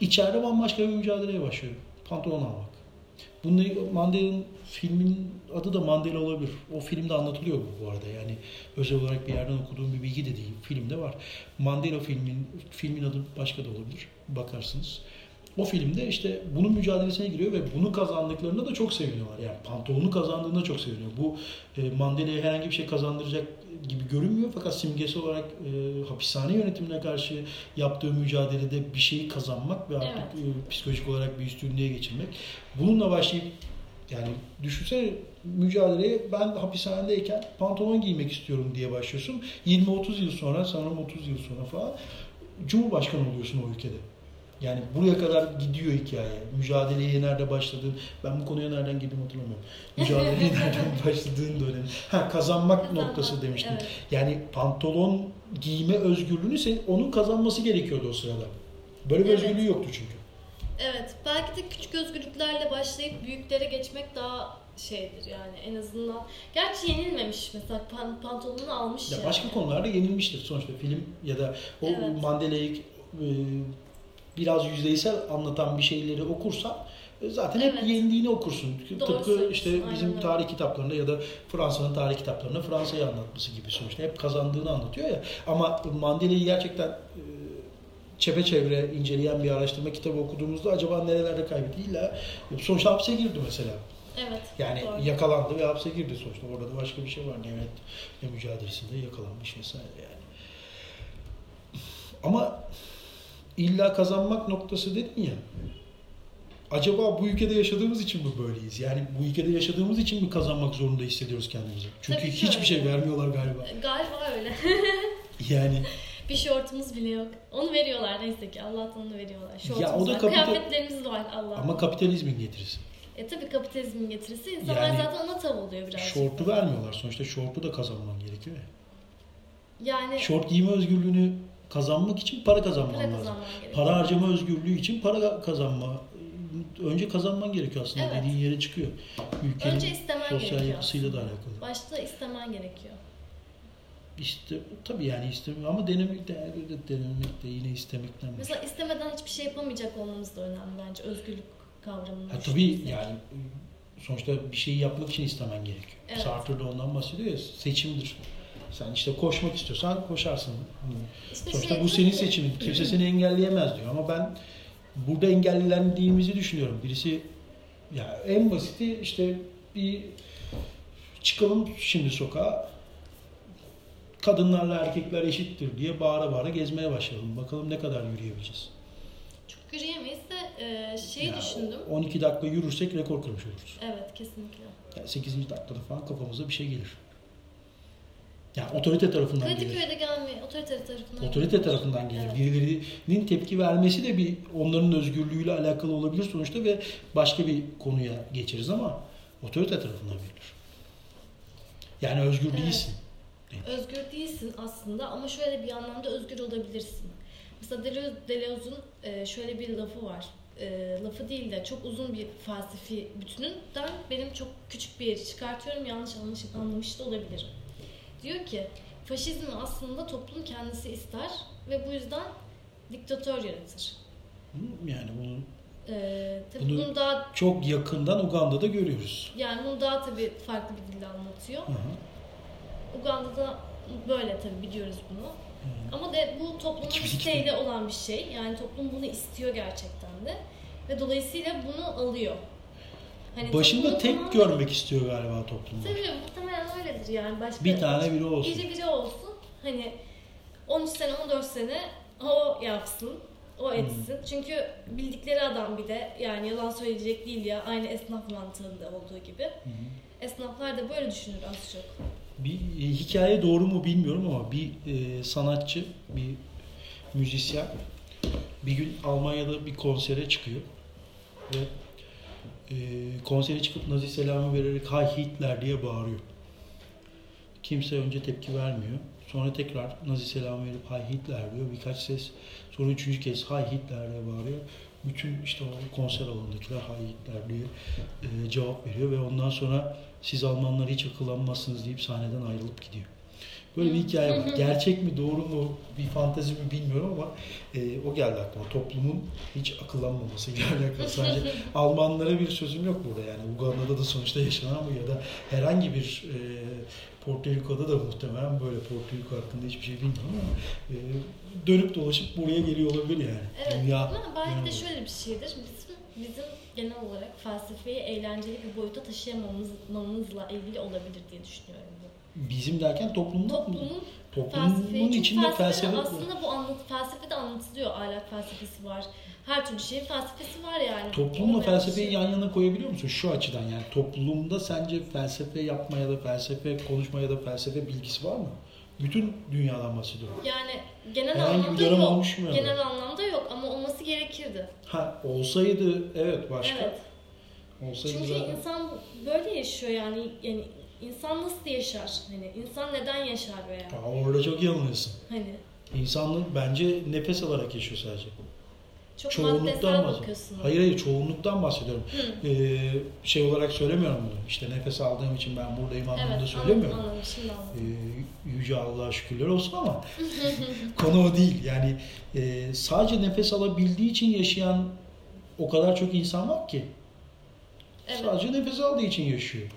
[SPEAKER 1] içeride bambaşka bir mücadeleye başlıyor. Pantolon almak. Bunu Mandela'nın filmin adı da Mandela olabilir. O filmde anlatılıyor bu bu arada. Yani özel olarak bir yerden okuduğum bir bilgi de değil. Filmde var. Mandela filmin filmin adı başka da olabilir. Bakarsınız. O filmde işte bunun mücadelesine giriyor ve bunu kazandıklarında da çok seviniyorlar. Yani pantolonu kazandığında çok seviniyor. Bu e, Mandela'ya herhangi bir şey kazandıracak gibi görünmüyor fakat simgesi olarak e, hapishane yönetimine karşı yaptığı mücadelede bir şeyi kazanmak ve artık e, psikolojik olarak bir üstünlüğe geçirmek. Bununla başlayıp yani düşünsene mücadeleye ben hapishanedeyken pantolon giymek istiyorum diye başlıyorsun. 20-30 yıl sonra sanırım 30 yıl sonra falan Cumhurbaşkanı oluyorsun o ülkede. Yani buraya kadar gidiyor hikaye. Mücadeleye nerede başladığın, ben bu konuya nereden girdim hatırlamıyorum. Mücadeleye nereden başladığın dönem. Ha kazanmak noktası demiştim.
[SPEAKER 2] evet.
[SPEAKER 1] Yani pantolon giyme özgürlüğünü sen, onun kazanması gerekiyordu o sırada. Böyle bir
[SPEAKER 2] Evet.
[SPEAKER 1] özgürlüğü yoktu çünkü.
[SPEAKER 2] Evet. Belki de küçük özgürlüklerle başlayıp büyüklere geçmek daha şeydir yani en azından. Gerçi yenilmemiş mesela pan- pantolonunu almış
[SPEAKER 1] Ya
[SPEAKER 2] yani.
[SPEAKER 1] başka konularda yenilmiştir sonuçta film ya da o
[SPEAKER 2] Evet.
[SPEAKER 1] Mandela'yı e, biraz yüzeysel anlatan bir şeyleri okursan e, zaten hep
[SPEAKER 2] Evet.
[SPEAKER 1] yendiğini okursun.
[SPEAKER 2] Doğru
[SPEAKER 1] Tıpkı işte
[SPEAKER 2] aynen
[SPEAKER 1] bizim
[SPEAKER 2] öyle.
[SPEAKER 1] tarih kitaplarında ya da Fransa'nın tarih kitaplarında Fransa'yı anlatması gibi sonuçta hep kazandığını anlatıyor ya. Ama Mandela'yı gerçekten e, çepeçevre inceleyen bir araştırma kitabı okuduğumuzda acaba nerelerde kaybetti? İlla sonuçta hapse girdi mesela.
[SPEAKER 2] Evet.
[SPEAKER 1] Yani
[SPEAKER 2] doğru.
[SPEAKER 1] yakalandı ve hapse girdi sonuçta. Orada da başka bir şey var. Devlet ve mücadelesinde yakalanmış vesaire yani. Ama illa kazanmak noktası dedin ya. Acaba bu ülkede yaşadığımız için mi böyleyiz? Yani bu ülkede yaşadığımız için mi kazanmak zorunda hissediyoruz kendimizi? Çünkü
[SPEAKER 2] Tabii
[SPEAKER 1] hiçbir şey
[SPEAKER 2] öyle.
[SPEAKER 1] vermiyorlar galiba.
[SPEAKER 2] Galiba öyle.
[SPEAKER 1] Yani
[SPEAKER 2] bir şortumuz bile yok. Onu veriyorlar neyse ki. Allah'tan onu veriyorlar. Şortumuz
[SPEAKER 1] Ya o da
[SPEAKER 2] var.
[SPEAKER 1] kapital-
[SPEAKER 2] Kıyafetlerimiz var Allah'tan.
[SPEAKER 1] ama kapitalizmin getirisi.
[SPEAKER 2] E tabii kapitalizmin getirisi. İnsanlar
[SPEAKER 1] Yani
[SPEAKER 2] zaten ona tav oluyor birazcık.
[SPEAKER 1] Şortu vermiyorlar. Sonuçta şortu da kazanman gerekiyor ya.
[SPEAKER 2] Yani
[SPEAKER 1] Şort giyme özgürlüğünü kazanmak için para kazanman
[SPEAKER 2] para
[SPEAKER 1] lazım. Para harcama özgürlüğü için para kazanma. Önce kazanman gerekiyor aslında
[SPEAKER 2] Evet.
[SPEAKER 1] dediğin yere çıkıyor. Ülkenin
[SPEAKER 2] Önce istemen
[SPEAKER 1] sosyal
[SPEAKER 2] gerekiyor
[SPEAKER 1] yapısıyla da alakalı.
[SPEAKER 2] Başta istemen gerekiyor.
[SPEAKER 1] İşte tabii yani istemiyor ama denemek de, de denemek de yine istemekten.
[SPEAKER 2] Mesela istemeden hiçbir şey yapamayacak olmamız da önemli bence özgürlük kavramını
[SPEAKER 1] Ha, tabii
[SPEAKER 2] düşünürsek.
[SPEAKER 1] yani sonuçta bir şeyi yapmak için istemen gerekiyor.
[SPEAKER 2] Evet.
[SPEAKER 1] Sartre de ondan bahsediyor ya seçimdir. Sen işte koşmak istiyorsan koşarsın.
[SPEAKER 2] İşte
[SPEAKER 1] Sonuçta
[SPEAKER 2] şey
[SPEAKER 1] bu senin seçimin. Kimse seni engelleyemez diyor ama ben burada engellendiğimizi düşünüyorum. Birisi Ya en basiti işte bir çıkalım şimdi sokağa. Kadınlarla erkekler eşittir diye bağıra bağıra gezmeye başlayalım. Bakalım ne kadar yürüyebileceğiz.
[SPEAKER 2] Çok yürüyemeyiz de e, şey
[SPEAKER 1] Ya,
[SPEAKER 2] düşündüm.
[SPEAKER 1] 12 dakika yürürsek rekor kırmış oluruz.
[SPEAKER 2] Evet kesinlikle.
[SPEAKER 1] Yani 8. dakikada falan kafamıza bir şey gelir. Yani otorite tarafından gelir.
[SPEAKER 2] Kadıköy'de gelmeyi, otorite tarafından.
[SPEAKER 1] Otorite tarafından gelir.
[SPEAKER 2] Evet.
[SPEAKER 1] Birilerinin tepki vermesi de bir onların özgürlüğüyle alakalı olabilir sonuçta ve başka bir konuya geçeriz ama otorite tarafından verilir. Yani özgür
[SPEAKER 2] Evet.
[SPEAKER 1] değilsin.
[SPEAKER 2] Özgür değilsin aslında ama şöyle bir anlamda özgür olabilirsin. Mesela Deleuze, Deleuze'un e, şöyle bir lafı var. E, lafı değil de çok uzun bir felsefi bütününden benim çok küçük bir yeri çıkartıyorum. Yanlış anlamış, anlamış da olabilirim. Diyor ki faşizmi aslında toplum kendisi ister ve bu yüzden diktatör yaratır.
[SPEAKER 1] Hı? Yani bunu
[SPEAKER 2] E, tabii
[SPEAKER 1] Bunu-
[SPEAKER 2] bunu daha
[SPEAKER 1] çok yakından Uganda'da görüyoruz.
[SPEAKER 2] yani bunu daha tabii farklı bir dille anlatıyor.
[SPEAKER 1] Hı hı.
[SPEAKER 2] Uganda'da böyle tabii biliyoruz bunu.
[SPEAKER 1] Hı.
[SPEAKER 2] Ama de bu toplumun isteğiyle olan bir şey. Yani toplum bunu istiyor gerçekten de. Ve dolayısıyla bunu alıyor. Hani
[SPEAKER 1] Başında tek görmek istiyor galiba toplumda.
[SPEAKER 2] Tabii muhtemelen öyledir yani. Başka
[SPEAKER 1] Bir tane biri olsun.
[SPEAKER 2] Gece biri olsun. Hani 13 sene 14 sene o yapsın. O etsin. Çünkü bildikleri adam bir de yani yalan söyleyecek değil ya. Aynı esnaf mantığında olduğu gibi.
[SPEAKER 1] Hı.
[SPEAKER 2] Esnaflar da böyle düşünür az çok.
[SPEAKER 1] Bir e, hikaye doğru mu bilmiyorum ama bir e, sanatçı, bir müzisyen bir gün Almanya'da bir konsere çıkıyor ve e, konsere çıkıp Nazi selamı vererek Hay Hitler diye bağırıyor. Kimse önce tepki vermiyor. Sonra tekrar Nazi selamı verip Hay Hitler diyor. Birkaç ses. Sonra üçüncü kez Hay Hitler diye bağırıyor. Bütün işte o konser alanındakiler Hay Hitler diye e, cevap veriyor ve ondan sonra siz Almanlar hiç akıllanmazsınız deyip sahneden ayrılıp gidiyor. Böyle bir hikaye var. Gerçek mi doğru mu bir fantezi mi bilmiyorum ama e, o geldi aklıma. Toplumun hiç akıllanmaması ile alakalı. Sadece Almanlara bir sözüm yok burada yani. Uganda'da da sonuçta yaşanan bu ya da herhangi bir e, Porto Rico'da da muhtemelen böyle Porto Rico hakkında hiçbir şey bilmiyorum ama e, dönüp dolaşıp buraya geliyor olabilir yani.
[SPEAKER 2] Evet
[SPEAKER 1] Dünya
[SPEAKER 2] ama belki de
[SPEAKER 1] genel
[SPEAKER 2] şöyle bir şeydir. Bizim bizim genel olarak felsefeyi eğlenceli bir boyuta taşıyamamızla ilgili olabilir diye düşünüyorum.
[SPEAKER 1] Bizim derken toplumda mı?
[SPEAKER 2] Toplumun
[SPEAKER 1] Toplumun
[SPEAKER 2] felsefeyi, çünkü
[SPEAKER 1] içinde
[SPEAKER 2] felsefede
[SPEAKER 1] felsefe
[SPEAKER 2] aslında bu anlat, felsefede anlatılıyor. Ahlak felsefesi var. Her türlü şeyin felsefesi var yani.
[SPEAKER 1] Toplumla
[SPEAKER 2] Olmayan
[SPEAKER 1] felsefeyi
[SPEAKER 2] şey.
[SPEAKER 1] yan yana koyabiliyor musun? Şu açıdan yani toplumda sence felsefe yapma ya da felsefe konuşma ya da felsefe bilgisi var mı? Bütün dünyadan bahsediyorum.
[SPEAKER 2] Yani genel
[SPEAKER 1] Herhangi
[SPEAKER 2] anlamda yok.
[SPEAKER 1] olmuş mu ya da?
[SPEAKER 2] Genel anlamda yok ama olması gerekirdi.
[SPEAKER 1] Ha olsaydı evet başka.
[SPEAKER 2] Evet.
[SPEAKER 1] Olsaydı
[SPEAKER 2] Çünkü
[SPEAKER 1] zaten.
[SPEAKER 2] insan böyle yaşıyor yani yani insan nasıl yaşar? Hani insan neden yaşar veya
[SPEAKER 1] Ya orada çok yanılıyorsun.
[SPEAKER 2] hani
[SPEAKER 1] İnsanlık bence nefes alarak yaşıyor sadece.
[SPEAKER 2] çok
[SPEAKER 1] Çoğunluktan
[SPEAKER 2] bakıyorsun.
[SPEAKER 1] Hayır hayır çoğunluktan bahsediyorum.
[SPEAKER 2] Hı.
[SPEAKER 1] Ee, şey olarak söylemiyorum bunu. İşte nefes aldığım için ben buradayım anlamında
[SPEAKER 2] Evet
[SPEAKER 1] söylemiyorum.
[SPEAKER 2] anladım anladım.
[SPEAKER 1] Ee, Yüce Allah'a şükürler olsun ama konu o değil. Yani e, sadece nefes alabildiği için yaşayan o kadar çok insan var ki.
[SPEAKER 2] Evet.
[SPEAKER 1] Sadece nefes aldığı için yaşıyor.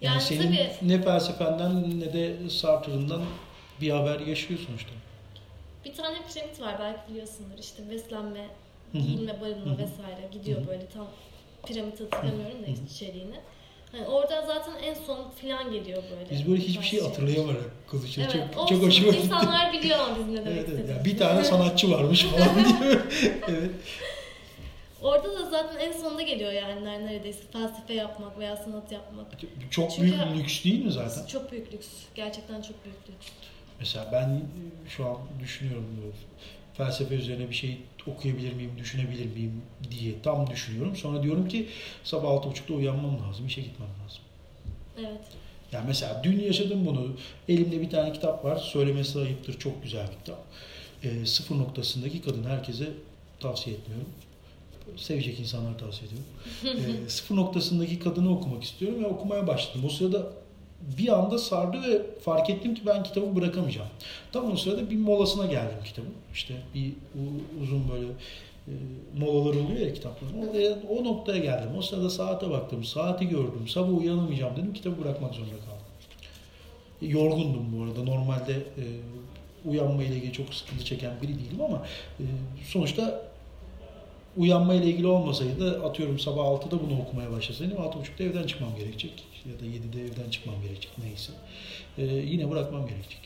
[SPEAKER 1] Yani,
[SPEAKER 2] Yani
[SPEAKER 1] senin
[SPEAKER 2] tabii-
[SPEAKER 1] ne felsefenden ne de Sartre'ından bir haber yaşıyor sonuçta.
[SPEAKER 2] Bir tane piramit var belki biliyorsundur işte beslenme, giyinme, barınma vesaire gidiyor böyle tam piramit hatırlamıyorum da içeriğini. Hani orada zaten en son filan geliyor böyle.
[SPEAKER 1] Biz böyle hiçbir şey hatırlayamadık konuşuyoruz.
[SPEAKER 2] Evet,
[SPEAKER 1] çok,
[SPEAKER 2] olsun.
[SPEAKER 1] çok hoşuma gitti.
[SPEAKER 2] İnsanlar biliyor ama bizim ne demek
[SPEAKER 1] Evet, evet. Yani bir tane sanatçı varmış falan diyor. evet.
[SPEAKER 2] Orada da zaten en sonunda geliyor yani neredeyse felsefe yapmak veya sanat yapmak.
[SPEAKER 1] Çok
[SPEAKER 2] Çünkü-
[SPEAKER 1] büyük lüks değil mi zaten?
[SPEAKER 2] Çok büyük lüks. Gerçekten çok büyük lüks.
[SPEAKER 1] Mesela ben şu an düşünüyorum felsefe üzerine bir şey okuyabilir miyim, düşünebilir miyim diye tam düşünüyorum. Sonra diyorum ki sabah 6.30'da uyanmam lazım, işe gitmem lazım.
[SPEAKER 2] Evet.
[SPEAKER 1] Yani mesela dün yaşadım bunu. Elimde bir tane kitap var. Söylemesi ayıptır. Çok güzel bir kitap. E, sıfır noktasındaki kadın herkese tavsiye etmiyorum. Sevecek insanlara tavsiye ediyorum. e, sıfır noktasındaki kadını okumak istiyorum ve okumaya başladım. O sırada bir anda sardı ve fark ettim ki ben kitabı bırakamayacağım. Tam o sırada bir molasına geldim kitabın. İşte bir uzun böyle e, molalar oluyor ya kitapların. Oraya, o noktaya geldim. O sırada saate baktım. Saati gördüm. Sabah uyanamayacağım dedim. Kitabı bırakmak zorunda kaldım. Yorgundum bu arada. Normalde e, uyanma ile ilgili çok sıkıntı çeken biri değilim ama e, sonuçta uyanma ile ilgili olmasaydı atıyorum sabah 6'da bunu okumaya başlasaydım 6.30'da evden çıkmam gerekecek. Ya da 7'de evden çıkmam gerekecek neyse. Ee, yine bırakmam gerekecek.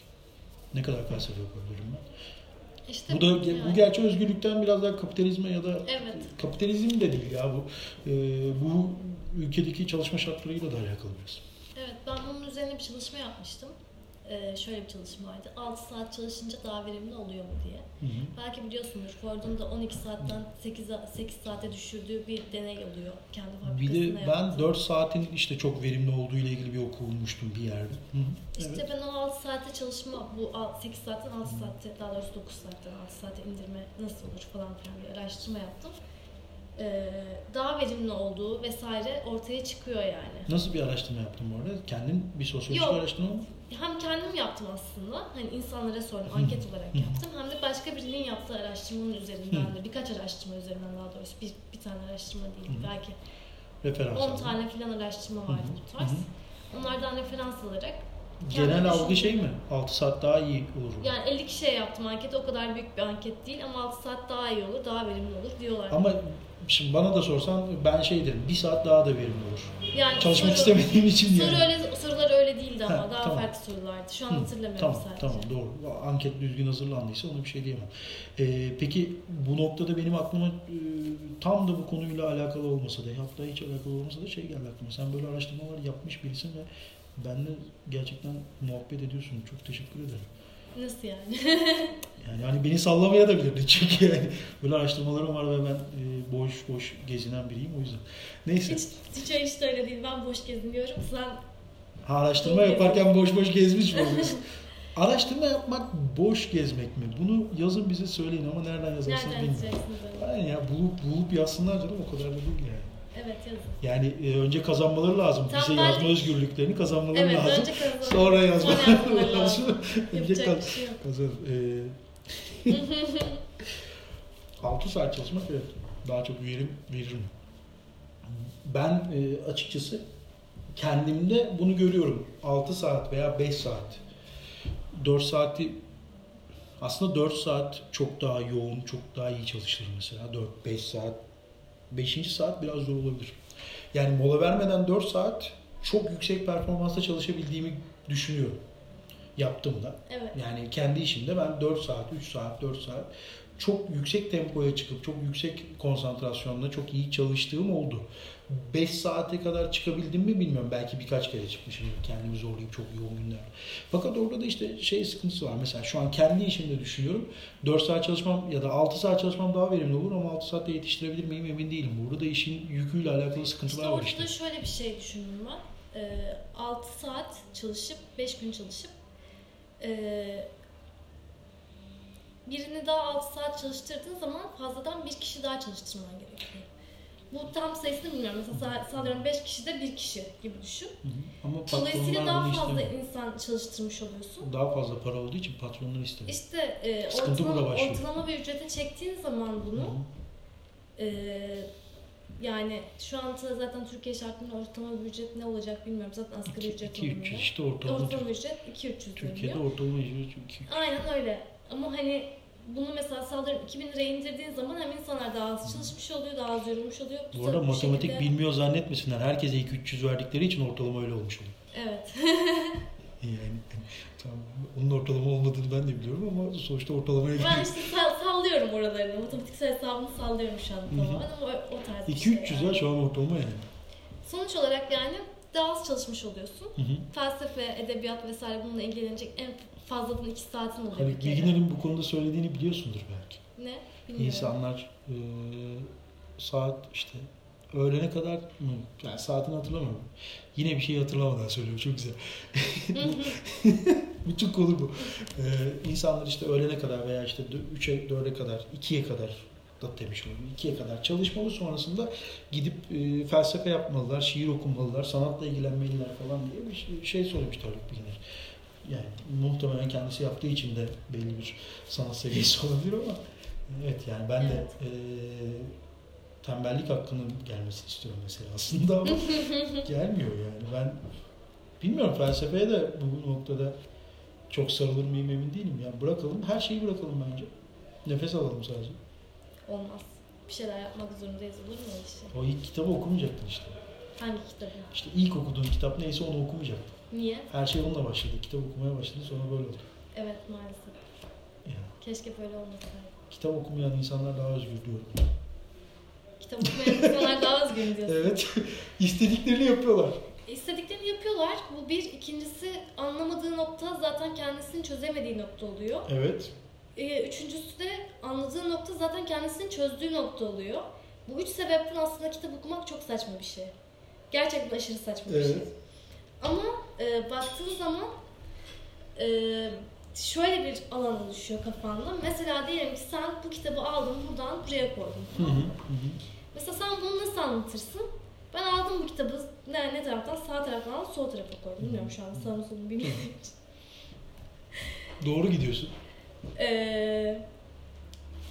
[SPEAKER 1] Ne kadar felsefe yapabilirim ben.
[SPEAKER 2] İşte
[SPEAKER 1] Bu da
[SPEAKER 2] yani.
[SPEAKER 1] bu gerçi özgürlükten biraz daha kapitalizme ya da
[SPEAKER 2] Evet.
[SPEAKER 1] kapitalizm de değil ya bu e, bu ülkedeki çalışma şartlarıyla da alakalı biraz.
[SPEAKER 2] Evet ben bunun üzerine bir çalışma yapmıştım. Ee, şöyle bir çalışmaydı. 6 saat çalışınca daha verimli oluyor mu diye.
[SPEAKER 1] Hı hı.
[SPEAKER 2] Belki biliyorsundur Ford'un da 12 saatten 8, 8 saate düşürdüğü bir deney oluyor. Kendi
[SPEAKER 1] Bir
[SPEAKER 2] fabrikasında
[SPEAKER 1] de ben
[SPEAKER 2] yaptığı.
[SPEAKER 1] 4 saatin işte çok verimli olduğu ile ilgili bir okumuştum bir yerde. Hı hı.
[SPEAKER 2] İşte
[SPEAKER 1] Evet.
[SPEAKER 2] ben o 6 saate çalışma, bu 8 saatten 6 saatte, daha doğrusu 9 saatten 6 saate indirme nasıl olur falan filan bir araştırma yaptım. Ee, daha verimli olduğu vesaire ortaya çıkıyor yani.
[SPEAKER 1] Nasıl bir araştırma yaptın bu arada? Kendin bir sosyolojik
[SPEAKER 2] Yok.
[SPEAKER 1] araştırma mı?
[SPEAKER 2] Hem kendim yaptım aslında, hani insanlara sordum, anket olarak yaptım. Hem de başka birinin yaptığı araştırmanın üzerinden de, birkaç araştırma üzerinden daha doğrusu, bir, bir tane araştırma değil, belki
[SPEAKER 1] Referans
[SPEAKER 2] 10
[SPEAKER 1] aldın.
[SPEAKER 2] tane filan araştırma vardı bu tarz. Onlardan referans alarak
[SPEAKER 1] Genel algı şey mi? 6 saat daha iyi olur. mu?
[SPEAKER 2] Yani 50 kişiye yaptım anketi. O kadar büyük bir anket değil ama 6 saat daha iyi olur, daha verimli olur diyorlar.
[SPEAKER 1] Ama şimdi bana da sorsan ben şey derim. Bir saat daha da verimli olur.
[SPEAKER 2] yani
[SPEAKER 1] Çalışmak
[SPEAKER 2] soru,
[SPEAKER 1] istemediğim için
[SPEAKER 2] soru
[SPEAKER 1] yani.
[SPEAKER 2] öyle, sorular öyle değildi ama
[SPEAKER 1] Ha,
[SPEAKER 2] daha
[SPEAKER 1] tamam.
[SPEAKER 2] farklı sorulardı. Şu an
[SPEAKER 1] Hı,
[SPEAKER 2] hatırlamıyorum
[SPEAKER 1] Tamam,
[SPEAKER 2] sadece.
[SPEAKER 1] tamam doğru. Anket düzgün hazırlandıysa ona bir şey diyemem. Ee, peki bu noktada benim aklıma e, tam da bu konuyla alakalı olmasa da hatta hiç alakalı olmasa da şey geldi aklıma. Sen böyle araştırmalar yapmış birisin ve benimle gerçekten muhabbet ediyorsun. Çok teşekkür ederim.
[SPEAKER 2] Nasıl yani?
[SPEAKER 1] Yani hani beni sallamaya da bilirdi çünkü yani böyle araştırmalarım var ve ben e, boş boş gezinen biriyim o yüzden. Neyse.
[SPEAKER 2] hiç, hiç, hiç de öyle değil. Ben boş geziniyorum. Sen
[SPEAKER 1] Ha, araştırma yaparken boş boş gezmiş mi oluyorsun? araştırma yapmak boş gezmek mi? Bunu yazın bize söyleyin ama nereden yazarsınız
[SPEAKER 2] nereden
[SPEAKER 1] bilmiyorum.
[SPEAKER 2] yazacaksınız onu?
[SPEAKER 1] Aynen ya bulup, bulup yazsınlar canım o kadar da değil yani.
[SPEAKER 2] Evet yazın.
[SPEAKER 1] Yani e, önce kazanmaları lazım. Bize
[SPEAKER 2] Tembellik.
[SPEAKER 1] yazma özgürlüklerini kazanmaları
[SPEAKER 2] Evet
[SPEAKER 1] lazım.
[SPEAKER 2] önce kazan.
[SPEAKER 1] Sonra yazmaları
[SPEAKER 2] yazmaları
[SPEAKER 1] lazım. önce
[SPEAKER 2] Yapacak
[SPEAKER 1] kaz-
[SPEAKER 2] şey
[SPEAKER 1] kazan. E, 6 saat çalışmak evet daha çok verim verir mi? Ben e, açıkçası kendimde bunu görüyorum. 6 saat veya 5 saat. 4 saati aslında 4 saat çok daha yoğun, çok daha iyi çalışırım mesela. 4-5 saat. 5. saat biraz zor olabilir. Yani mola vermeden 4 saat çok yüksek performansla çalışabildiğimi düşünüyorum. Yaptım da.
[SPEAKER 2] Evet.
[SPEAKER 1] Yani kendi işimde ben 4 saat, 3 saat, 4 saat çok yüksek tempoya çıkıp çok yüksek konsantrasyonla çok iyi çalıştığım oldu. 5 saate kadar çıkabildim mi bilmiyorum. Belki birkaç kere çıkmışım kendimi zorlayıp çok yoğun günler. Fakat orada da işte şey sıkıntısı var. Mesela şu an kendi işimde düşünüyorum. 4 saat çalışmam ya da 6 saat çalışmam daha verimli olur ama 6 saatte yetiştirebilir miyim emin değilim. Burada da işin yüküyle alakalı
[SPEAKER 2] İşte
[SPEAKER 1] sıkıntılar var
[SPEAKER 2] orada
[SPEAKER 1] işte.
[SPEAKER 2] da şöyle bir şey düşündüm ben. Ee, 6 saat çalışıp, 5 gün çalışıp ee, birini daha 6 saat çalıştırdığın zaman fazladan bir kişi daha çalıştırman gerekiyor. Bu tam sayısını bilmiyorum. Mesela sa- sallıyorum 5 kişi de bir kişi gibi düşün.
[SPEAKER 1] Hı hı. Ama
[SPEAKER 2] Dolayısıyla daha fazla
[SPEAKER 1] istemiyor.
[SPEAKER 2] insan çalıştırmış oluyorsun.
[SPEAKER 1] Daha fazla para olduğu için patronlar istemiyor.
[SPEAKER 2] İşte e,
[SPEAKER 1] Sıkıntı
[SPEAKER 2] ortalama, ortalama bir ücrete çektiğin zaman
[SPEAKER 1] Hı
[SPEAKER 2] bunu
[SPEAKER 1] hı.
[SPEAKER 2] e, yani şu anda zaten Türkiye şartlarında ortalama bir ücret ne olacak bilmiyorum. Zaten asgari
[SPEAKER 1] İki-
[SPEAKER 2] ücret
[SPEAKER 1] 2-300
[SPEAKER 2] olmuyor.
[SPEAKER 1] işte ortalama.
[SPEAKER 2] Ortalama ücret 2-300
[SPEAKER 1] Türkiye'de
[SPEAKER 2] dönüyor.
[SPEAKER 1] ortalama ücret 2
[SPEAKER 2] Aynen öyle. Ama hani bunu mesela sallıyorum 2000 liraya indirdiğin zaman hem insanlar daha az çalışmış oluyor, daha az yorulmuş oluyor.
[SPEAKER 1] Bu arada matematik
[SPEAKER 2] şekilde-
[SPEAKER 1] bilmiyor zannetmesinler. Herkese 2-300 verdikleri için ortalama öyle olmuş oluyor.
[SPEAKER 2] Evet.
[SPEAKER 1] Yani tamam, onun ortalama olmadığını ben de biliyorum ama sonuçta ortalamaya gidiyor.
[SPEAKER 2] ben işte sal- sallıyorum oralarını. Matematiksel hesabını sallıyorum şu an tamamen ama o, o tarz bir şey
[SPEAKER 1] 2-300
[SPEAKER 2] yani.
[SPEAKER 1] ya şu an ortalama yani.
[SPEAKER 2] Sonuç olarak yani daha az çalışmış oluyorsun.
[SPEAKER 1] Hı hı.
[SPEAKER 2] Felsefe, edebiyat vesaire bununla ilgilenecek en fazladan 2 saatin oluyor
[SPEAKER 1] Haluk
[SPEAKER 2] kere.
[SPEAKER 1] Bilginer'in bu konuda söylediğini biliyorsundur belki.
[SPEAKER 2] Ne? Bilmiyorum.
[SPEAKER 1] İnsanlar e, saat işte öğlene kadar mı? Yani saatini hatırlamıyorum. Yine bir şey hatırlamadan söylüyor. Çok güzel. Bütün konu bu. Ee, insanlar işte öğlene kadar veya işte 3'e 4'e kadar, 2'ye kadar da demiş olayım. 2'ye kadar çalışmalı sonrasında gidip e, felsefe yapmalılar, şiir okumalılar, sanatla ilgilenmeliler falan diye bir şey, şey söylemişti Haluk Bilginer. Yani muhtemelen kendisi yaptığı için de belli bir sanat seviyesi olabilir ama evet yani ben de e, tembellik hakkının gelmesini istiyorum mesela aslında ama gelmiyor yani. Ben bilmiyorum felsefeye de bu noktada çok sarılır mıyım emin değilim. Yani bırakalım, her şeyi bırakalım bence. Nefes alalım sadece.
[SPEAKER 2] Olmaz. bir şeyler yapmak zorundayız olur mu öyle şey?
[SPEAKER 1] O ilk kitabı okumayacaktın işte.
[SPEAKER 2] Hangi kitabı?
[SPEAKER 1] İşte ilk okuduğun kitap neyse onu okumayacaktın.
[SPEAKER 2] Niye?
[SPEAKER 1] Her şey onunla başladı. Kitap okumaya başladın sonra böyle oldu.
[SPEAKER 2] Evet maalesef.
[SPEAKER 1] Yani
[SPEAKER 2] Keşke böyle olmasaydı.
[SPEAKER 1] kitap okumayan insanlar daha özgür diyorum.
[SPEAKER 2] Kitap okumayan insanlar daha özgür diyorsun.
[SPEAKER 1] Evet. İstediklerini yapıyorlar.
[SPEAKER 2] İstediklerini yapıyorlar. Bu bir. İkincisi anlamadığı nokta zaten kendisini çözemediği nokta oluyor.
[SPEAKER 1] Evet.
[SPEAKER 2] Ee, üçüncüsü de anladığı nokta zaten kendisini çözdüğü nokta oluyor. Bu üç sebepten aslında kitap okumak çok saçma bir şey. Gerçekten aşırı saçma bir şey.
[SPEAKER 1] Evet.
[SPEAKER 2] Ama e, baktığın zaman e, şöyle bir alan oluşuyor kafanda. Mesela diyelim ki sen bu kitabı aldın buradan buraya koydun.
[SPEAKER 1] Hı hı.
[SPEAKER 2] mı?
[SPEAKER 1] hı.
[SPEAKER 2] Mesela sen bunu nasıl anlatırsın? Ben aldım bu kitabı ne, ne taraftan? Sağ taraftan aldım, sol tarafa koydum. Bilmiyorum şu anda sağını solunu bilmiyorum.
[SPEAKER 1] Doğru gidiyorsun.
[SPEAKER 2] Ee,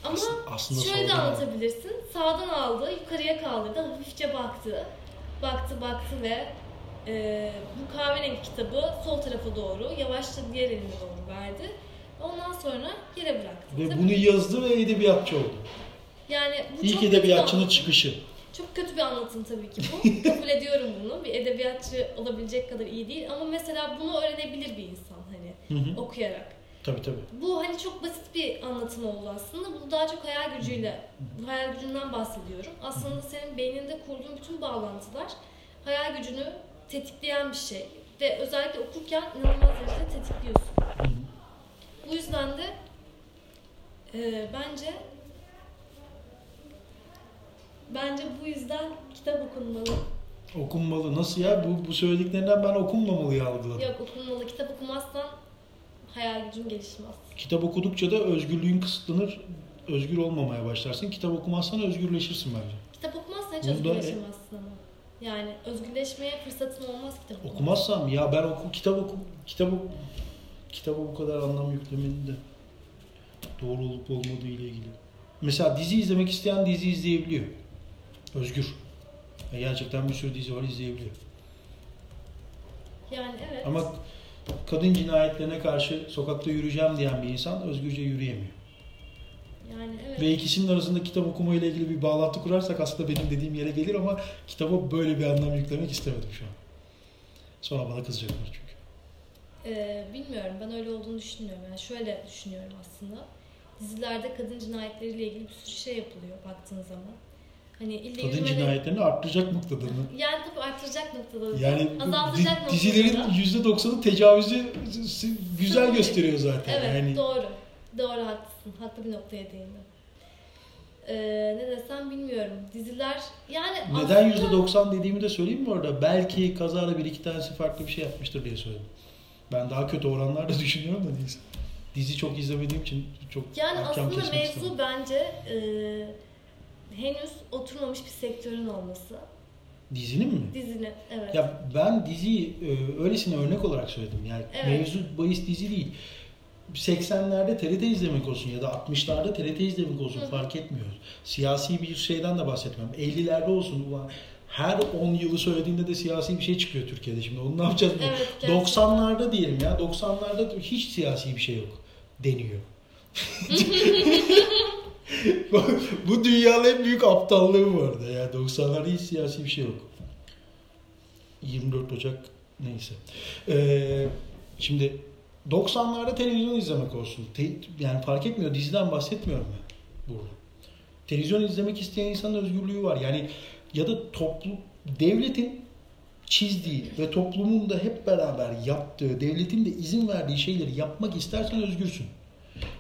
[SPEAKER 2] ama
[SPEAKER 1] Aslında
[SPEAKER 2] şöyle de anlatabilirsin. Sağdan aldı, yukarıya kaldırdı, hafifçe baktı. Baktı baktı ve e, bu kahverengi kitabı sol tarafa doğru, yavaşça diğer eline doğru verdi. Ondan sonra yere bıraktı.
[SPEAKER 1] Ve
[SPEAKER 2] Tabii-
[SPEAKER 1] bunu yazdı ve edebiyatçı oldu.
[SPEAKER 2] yani bu
[SPEAKER 1] İlk
[SPEAKER 2] çok kötü bir
[SPEAKER 1] edebiyatçının
[SPEAKER 2] anlatım.
[SPEAKER 1] çıkışı.
[SPEAKER 2] Çok kötü bir anlatım tabii ki bu. Kabul ediyorum bunu. Bir edebiyatçı olabilecek kadar iyi değil ama mesela bunu öğrenebilir bir insan hani
[SPEAKER 1] Hı hı.
[SPEAKER 2] okuyarak.
[SPEAKER 1] Tabii tabii.
[SPEAKER 2] Bu hani çok basit bir anlatım oldu aslında. Bu daha çok hayal gücüyle, hayal gücünden bahsediyorum. Aslında senin beyninde kurduğun bütün bağlantılar hayal gücünü tetikleyen bir şey. Ve özellikle okurken inanılmaz derecede tetikliyorsun. Bu yüzden de e, bence bence bu yüzden kitap okunmalı.
[SPEAKER 1] Okunmalı. Nasıl ya? Bu, bu söylediklerinden ben okunmamalıyı algıladım.
[SPEAKER 2] Yok okunmalı. Kitap okumazsan hayal gücün gelişmez.
[SPEAKER 1] Kitap okudukça da özgürlüğün kısıtlanır, özgür olmamaya başlarsın. Kitap okumazsan özgürleşirsin bence.
[SPEAKER 2] Kitap okumazsan hiç
[SPEAKER 1] Bunda-
[SPEAKER 2] özgürleşemezsin ama. Yani özgürleşmeye fırsatın olmaz kitap okumazsan.
[SPEAKER 1] Okumazsam ya ben oku kitap oku kitap oku, kitaba bu kadar anlam yüklemenin de doğru olup olmadığı ile ilgili. Mesela dizi izlemek isteyen dizi izleyebiliyor. Özgür. Ya gerçekten bir sürü dizi var izleyebiliyor.
[SPEAKER 2] Yani evet.
[SPEAKER 1] Ama kadın cinayetlerine karşı sokakta yürüyeceğim diyen bir insan özgürce yürüyemiyor.
[SPEAKER 2] Yani evet.
[SPEAKER 1] Ve ikisinin arasında kitap okuma ile ilgili bir bağlantı kurarsak aslında benim dediğim yere gelir ama kitaba böyle bir anlam yüklemek istemedim şu an. Sonra bana kızacaklar çünkü.
[SPEAKER 2] Ee, bilmiyorum ben öyle olduğunu düşünmüyorum. Yani şöyle düşünüyorum aslında. Dizilerde kadın cinayetleriyle ilgili bir sürü şey yapılıyor baktığın zaman. Hani illa
[SPEAKER 1] Kadın
[SPEAKER 2] yürümeli-
[SPEAKER 1] cinayetlerini arttıracak noktada mı?
[SPEAKER 2] Yani tabii artıracak noktada.
[SPEAKER 1] Yani
[SPEAKER 2] azaltacak
[SPEAKER 1] di-
[SPEAKER 2] noktada.
[SPEAKER 1] dizilerin %90'ı tecavüzü güzel
[SPEAKER 2] Tabii.
[SPEAKER 1] gösteriyor zaten.
[SPEAKER 2] Evet
[SPEAKER 1] yani
[SPEAKER 2] doğru. Doğru haklısın. Haklı bir noktaya değindin. Ee, ne desem bilmiyorum. Diziler yani
[SPEAKER 1] neden
[SPEAKER 2] aslında-
[SPEAKER 1] %90 dediğimi de söyleyeyim mi orada? Belki kazara bir iki tanesi farklı bir şey yapmıştır diye söyledim. Ben daha kötü oranlar da düşünüyorum da neyse. Dizi çok izlemediğim için çok
[SPEAKER 2] Yani aslında mevzu
[SPEAKER 1] istemem.
[SPEAKER 2] bence e, henüz oturmamış bir sektörün olması.
[SPEAKER 1] Dizinin mi?
[SPEAKER 2] Dizinin evet.
[SPEAKER 1] Ya ben diziyi e, öylesine örnek olarak söyledim. Yani
[SPEAKER 2] Evet.
[SPEAKER 1] mevzu bahis dizi değil. 80'lerde TRT izlemek olsun ya da 60'larda TRT izlemek olsun
[SPEAKER 2] Hı
[SPEAKER 1] fark etmiyor. Siyasi bir şeyden de bahsetmem. 50'lerde olsun ulan her 10 yılı söylediğinde de siyasi bir şey çıkıyor Türkiye'de şimdi. Onu ne yapacağız?
[SPEAKER 2] Evet, gerçekten.
[SPEAKER 1] 90'larda diyelim ya. 90'larda hiç siyasi bir şey yok deniyor. bu, bu dünyanın en büyük aptallığı bu arada. Ya 90'larda hiç siyasi bir şey yok. 24 Ocak neyse. Ee, şimdi 90'larda televizyon izlemek olsun. Te- yani fark etmiyor. Diziden bahsetmiyorum ben burada. Televizyon izlemek isteyen insanın özgürlüğü var. Yani ya da toplum devletin çizdiği ve toplumun da hep beraber yaptığı, devletin de izin verdiği şeyleri yapmak istersen özgürsün.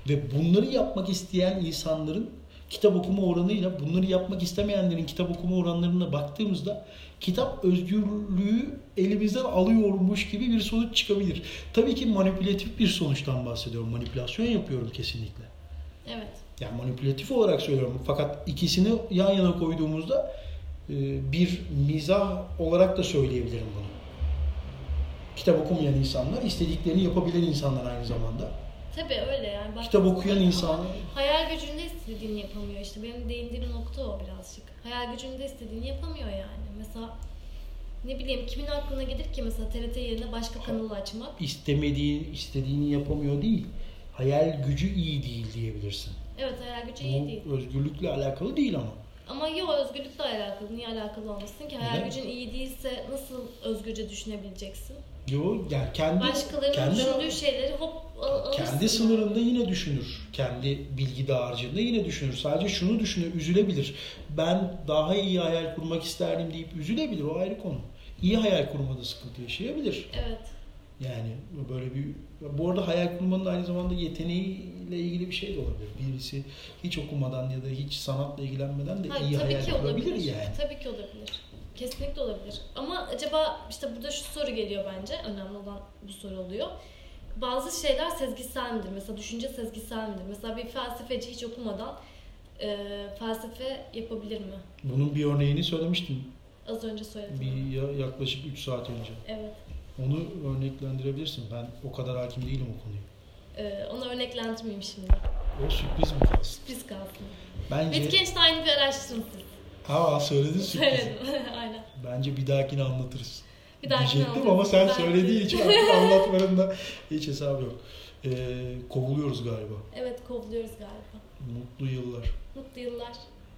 [SPEAKER 1] Ve bunları yapmak isteyen insanların kitap okuma oranıyla bunları yapmak istemeyenlerin kitap okuma oranlarına baktığımızda kitap özgürlüğü elimizden alıyormuş gibi bir sonuç çıkabilir. Tabii ki manipülatif bir sonuçtan bahsediyorum. Manipülasyon yapıyorum kesinlikle.
[SPEAKER 2] Evet.
[SPEAKER 1] Yani manipülatif olarak söylüyorum. Fakat ikisini yan yana koyduğumuzda e, bir mizah olarak da söyleyebilirim bunu. Kitap okumayan insanlar istediklerini yapabilen insanlar aynı zamanda.
[SPEAKER 2] Tabii öyle yani. Bak-
[SPEAKER 1] Kitap okuyan insan
[SPEAKER 2] Hayal gücünde istediğini yapamıyor işte. Benim değindiğim nokta o birazcık. Hayal gücünde istediğini yapamıyor yani. Mesela ne bileyim kimin aklına gelir ki mesela TRT yerine başka kanalı açmak?
[SPEAKER 1] istemediği, istediğini yapamıyor değil. Hayal gücü iyi değil diyebilirsin.
[SPEAKER 2] Evet hayal gücü iyi değil.
[SPEAKER 1] Bu özgürlükle alakalı değil ama.
[SPEAKER 2] Ama yok özgürlükle alakalı. Niye alakalı olmasın ki? Hayal gücün iyi değilse nasıl özgürce düşünebileceksin?
[SPEAKER 1] Yo yani kendi
[SPEAKER 2] Başkalarının
[SPEAKER 1] kendi
[SPEAKER 2] düşündüğü şeyleri hop al- alırsın.
[SPEAKER 1] kendi sınırında yine düşünür. Kendi bilgi dağarcığında yine düşünür. Sadece şunu düşünür, üzülebilir. Ben daha iyi hayal kurmak isterdim deyip üzülebilir. O ayrı konu. İyi hayal kurmada sıkıntı yaşayabilir.
[SPEAKER 2] Evet.
[SPEAKER 1] Yani böyle bir bu arada hayal kurmanın da aynı zamanda yeteneğiyle ilgili bir şey de olabilir. Birisi hiç okumadan ya da hiç sanatla ilgilenmeden de
[SPEAKER 2] Hayır,
[SPEAKER 1] iyi
[SPEAKER 2] tabii
[SPEAKER 1] hayal
[SPEAKER 2] ki
[SPEAKER 1] kurabilir
[SPEAKER 2] olabilir.
[SPEAKER 1] yani.
[SPEAKER 2] Tabii ki olabilir. Kesinlikle olabilir. Ama acaba işte burada şu soru geliyor bence. Önemli olan bu soru oluyor. Bazı şeyler sezgisel midir? Mesela düşünce sezgisel midir? Mesela bir felsefeci hiç okumadan e, felsefe yapabilir mi?
[SPEAKER 1] Bunun bir örneğini söylemiştim.
[SPEAKER 2] Az önce söyledim.
[SPEAKER 1] Bir ya- yaklaşık 3 saat önce.
[SPEAKER 2] Evet.
[SPEAKER 1] Onu örneklendirebilirsin. Ben o kadar hakim değilim o konuya.
[SPEAKER 2] E, onu örneklendirmeyeyim şimdi.
[SPEAKER 1] O sürpriz mi kalsın?
[SPEAKER 2] Sürpriz kalsın.
[SPEAKER 1] Bence...
[SPEAKER 2] Wittgenstein'i bir araştırın siz.
[SPEAKER 1] Ha söyledin sürpriz.
[SPEAKER 2] Söyledim. Aynen.
[SPEAKER 1] Bence bir dahakine anlatırız.
[SPEAKER 2] Bir dahakine
[SPEAKER 1] Diyecektim
[SPEAKER 2] anlatırız.
[SPEAKER 1] ama sen
[SPEAKER 2] Ben-
[SPEAKER 1] söylediğin için artık anlatmanın hiç hesabı yok. Ee, kovuluyoruz galiba.
[SPEAKER 2] Evet kovuluyoruz galiba.
[SPEAKER 1] Mutlu yıllar.
[SPEAKER 2] Mutlu yıllar.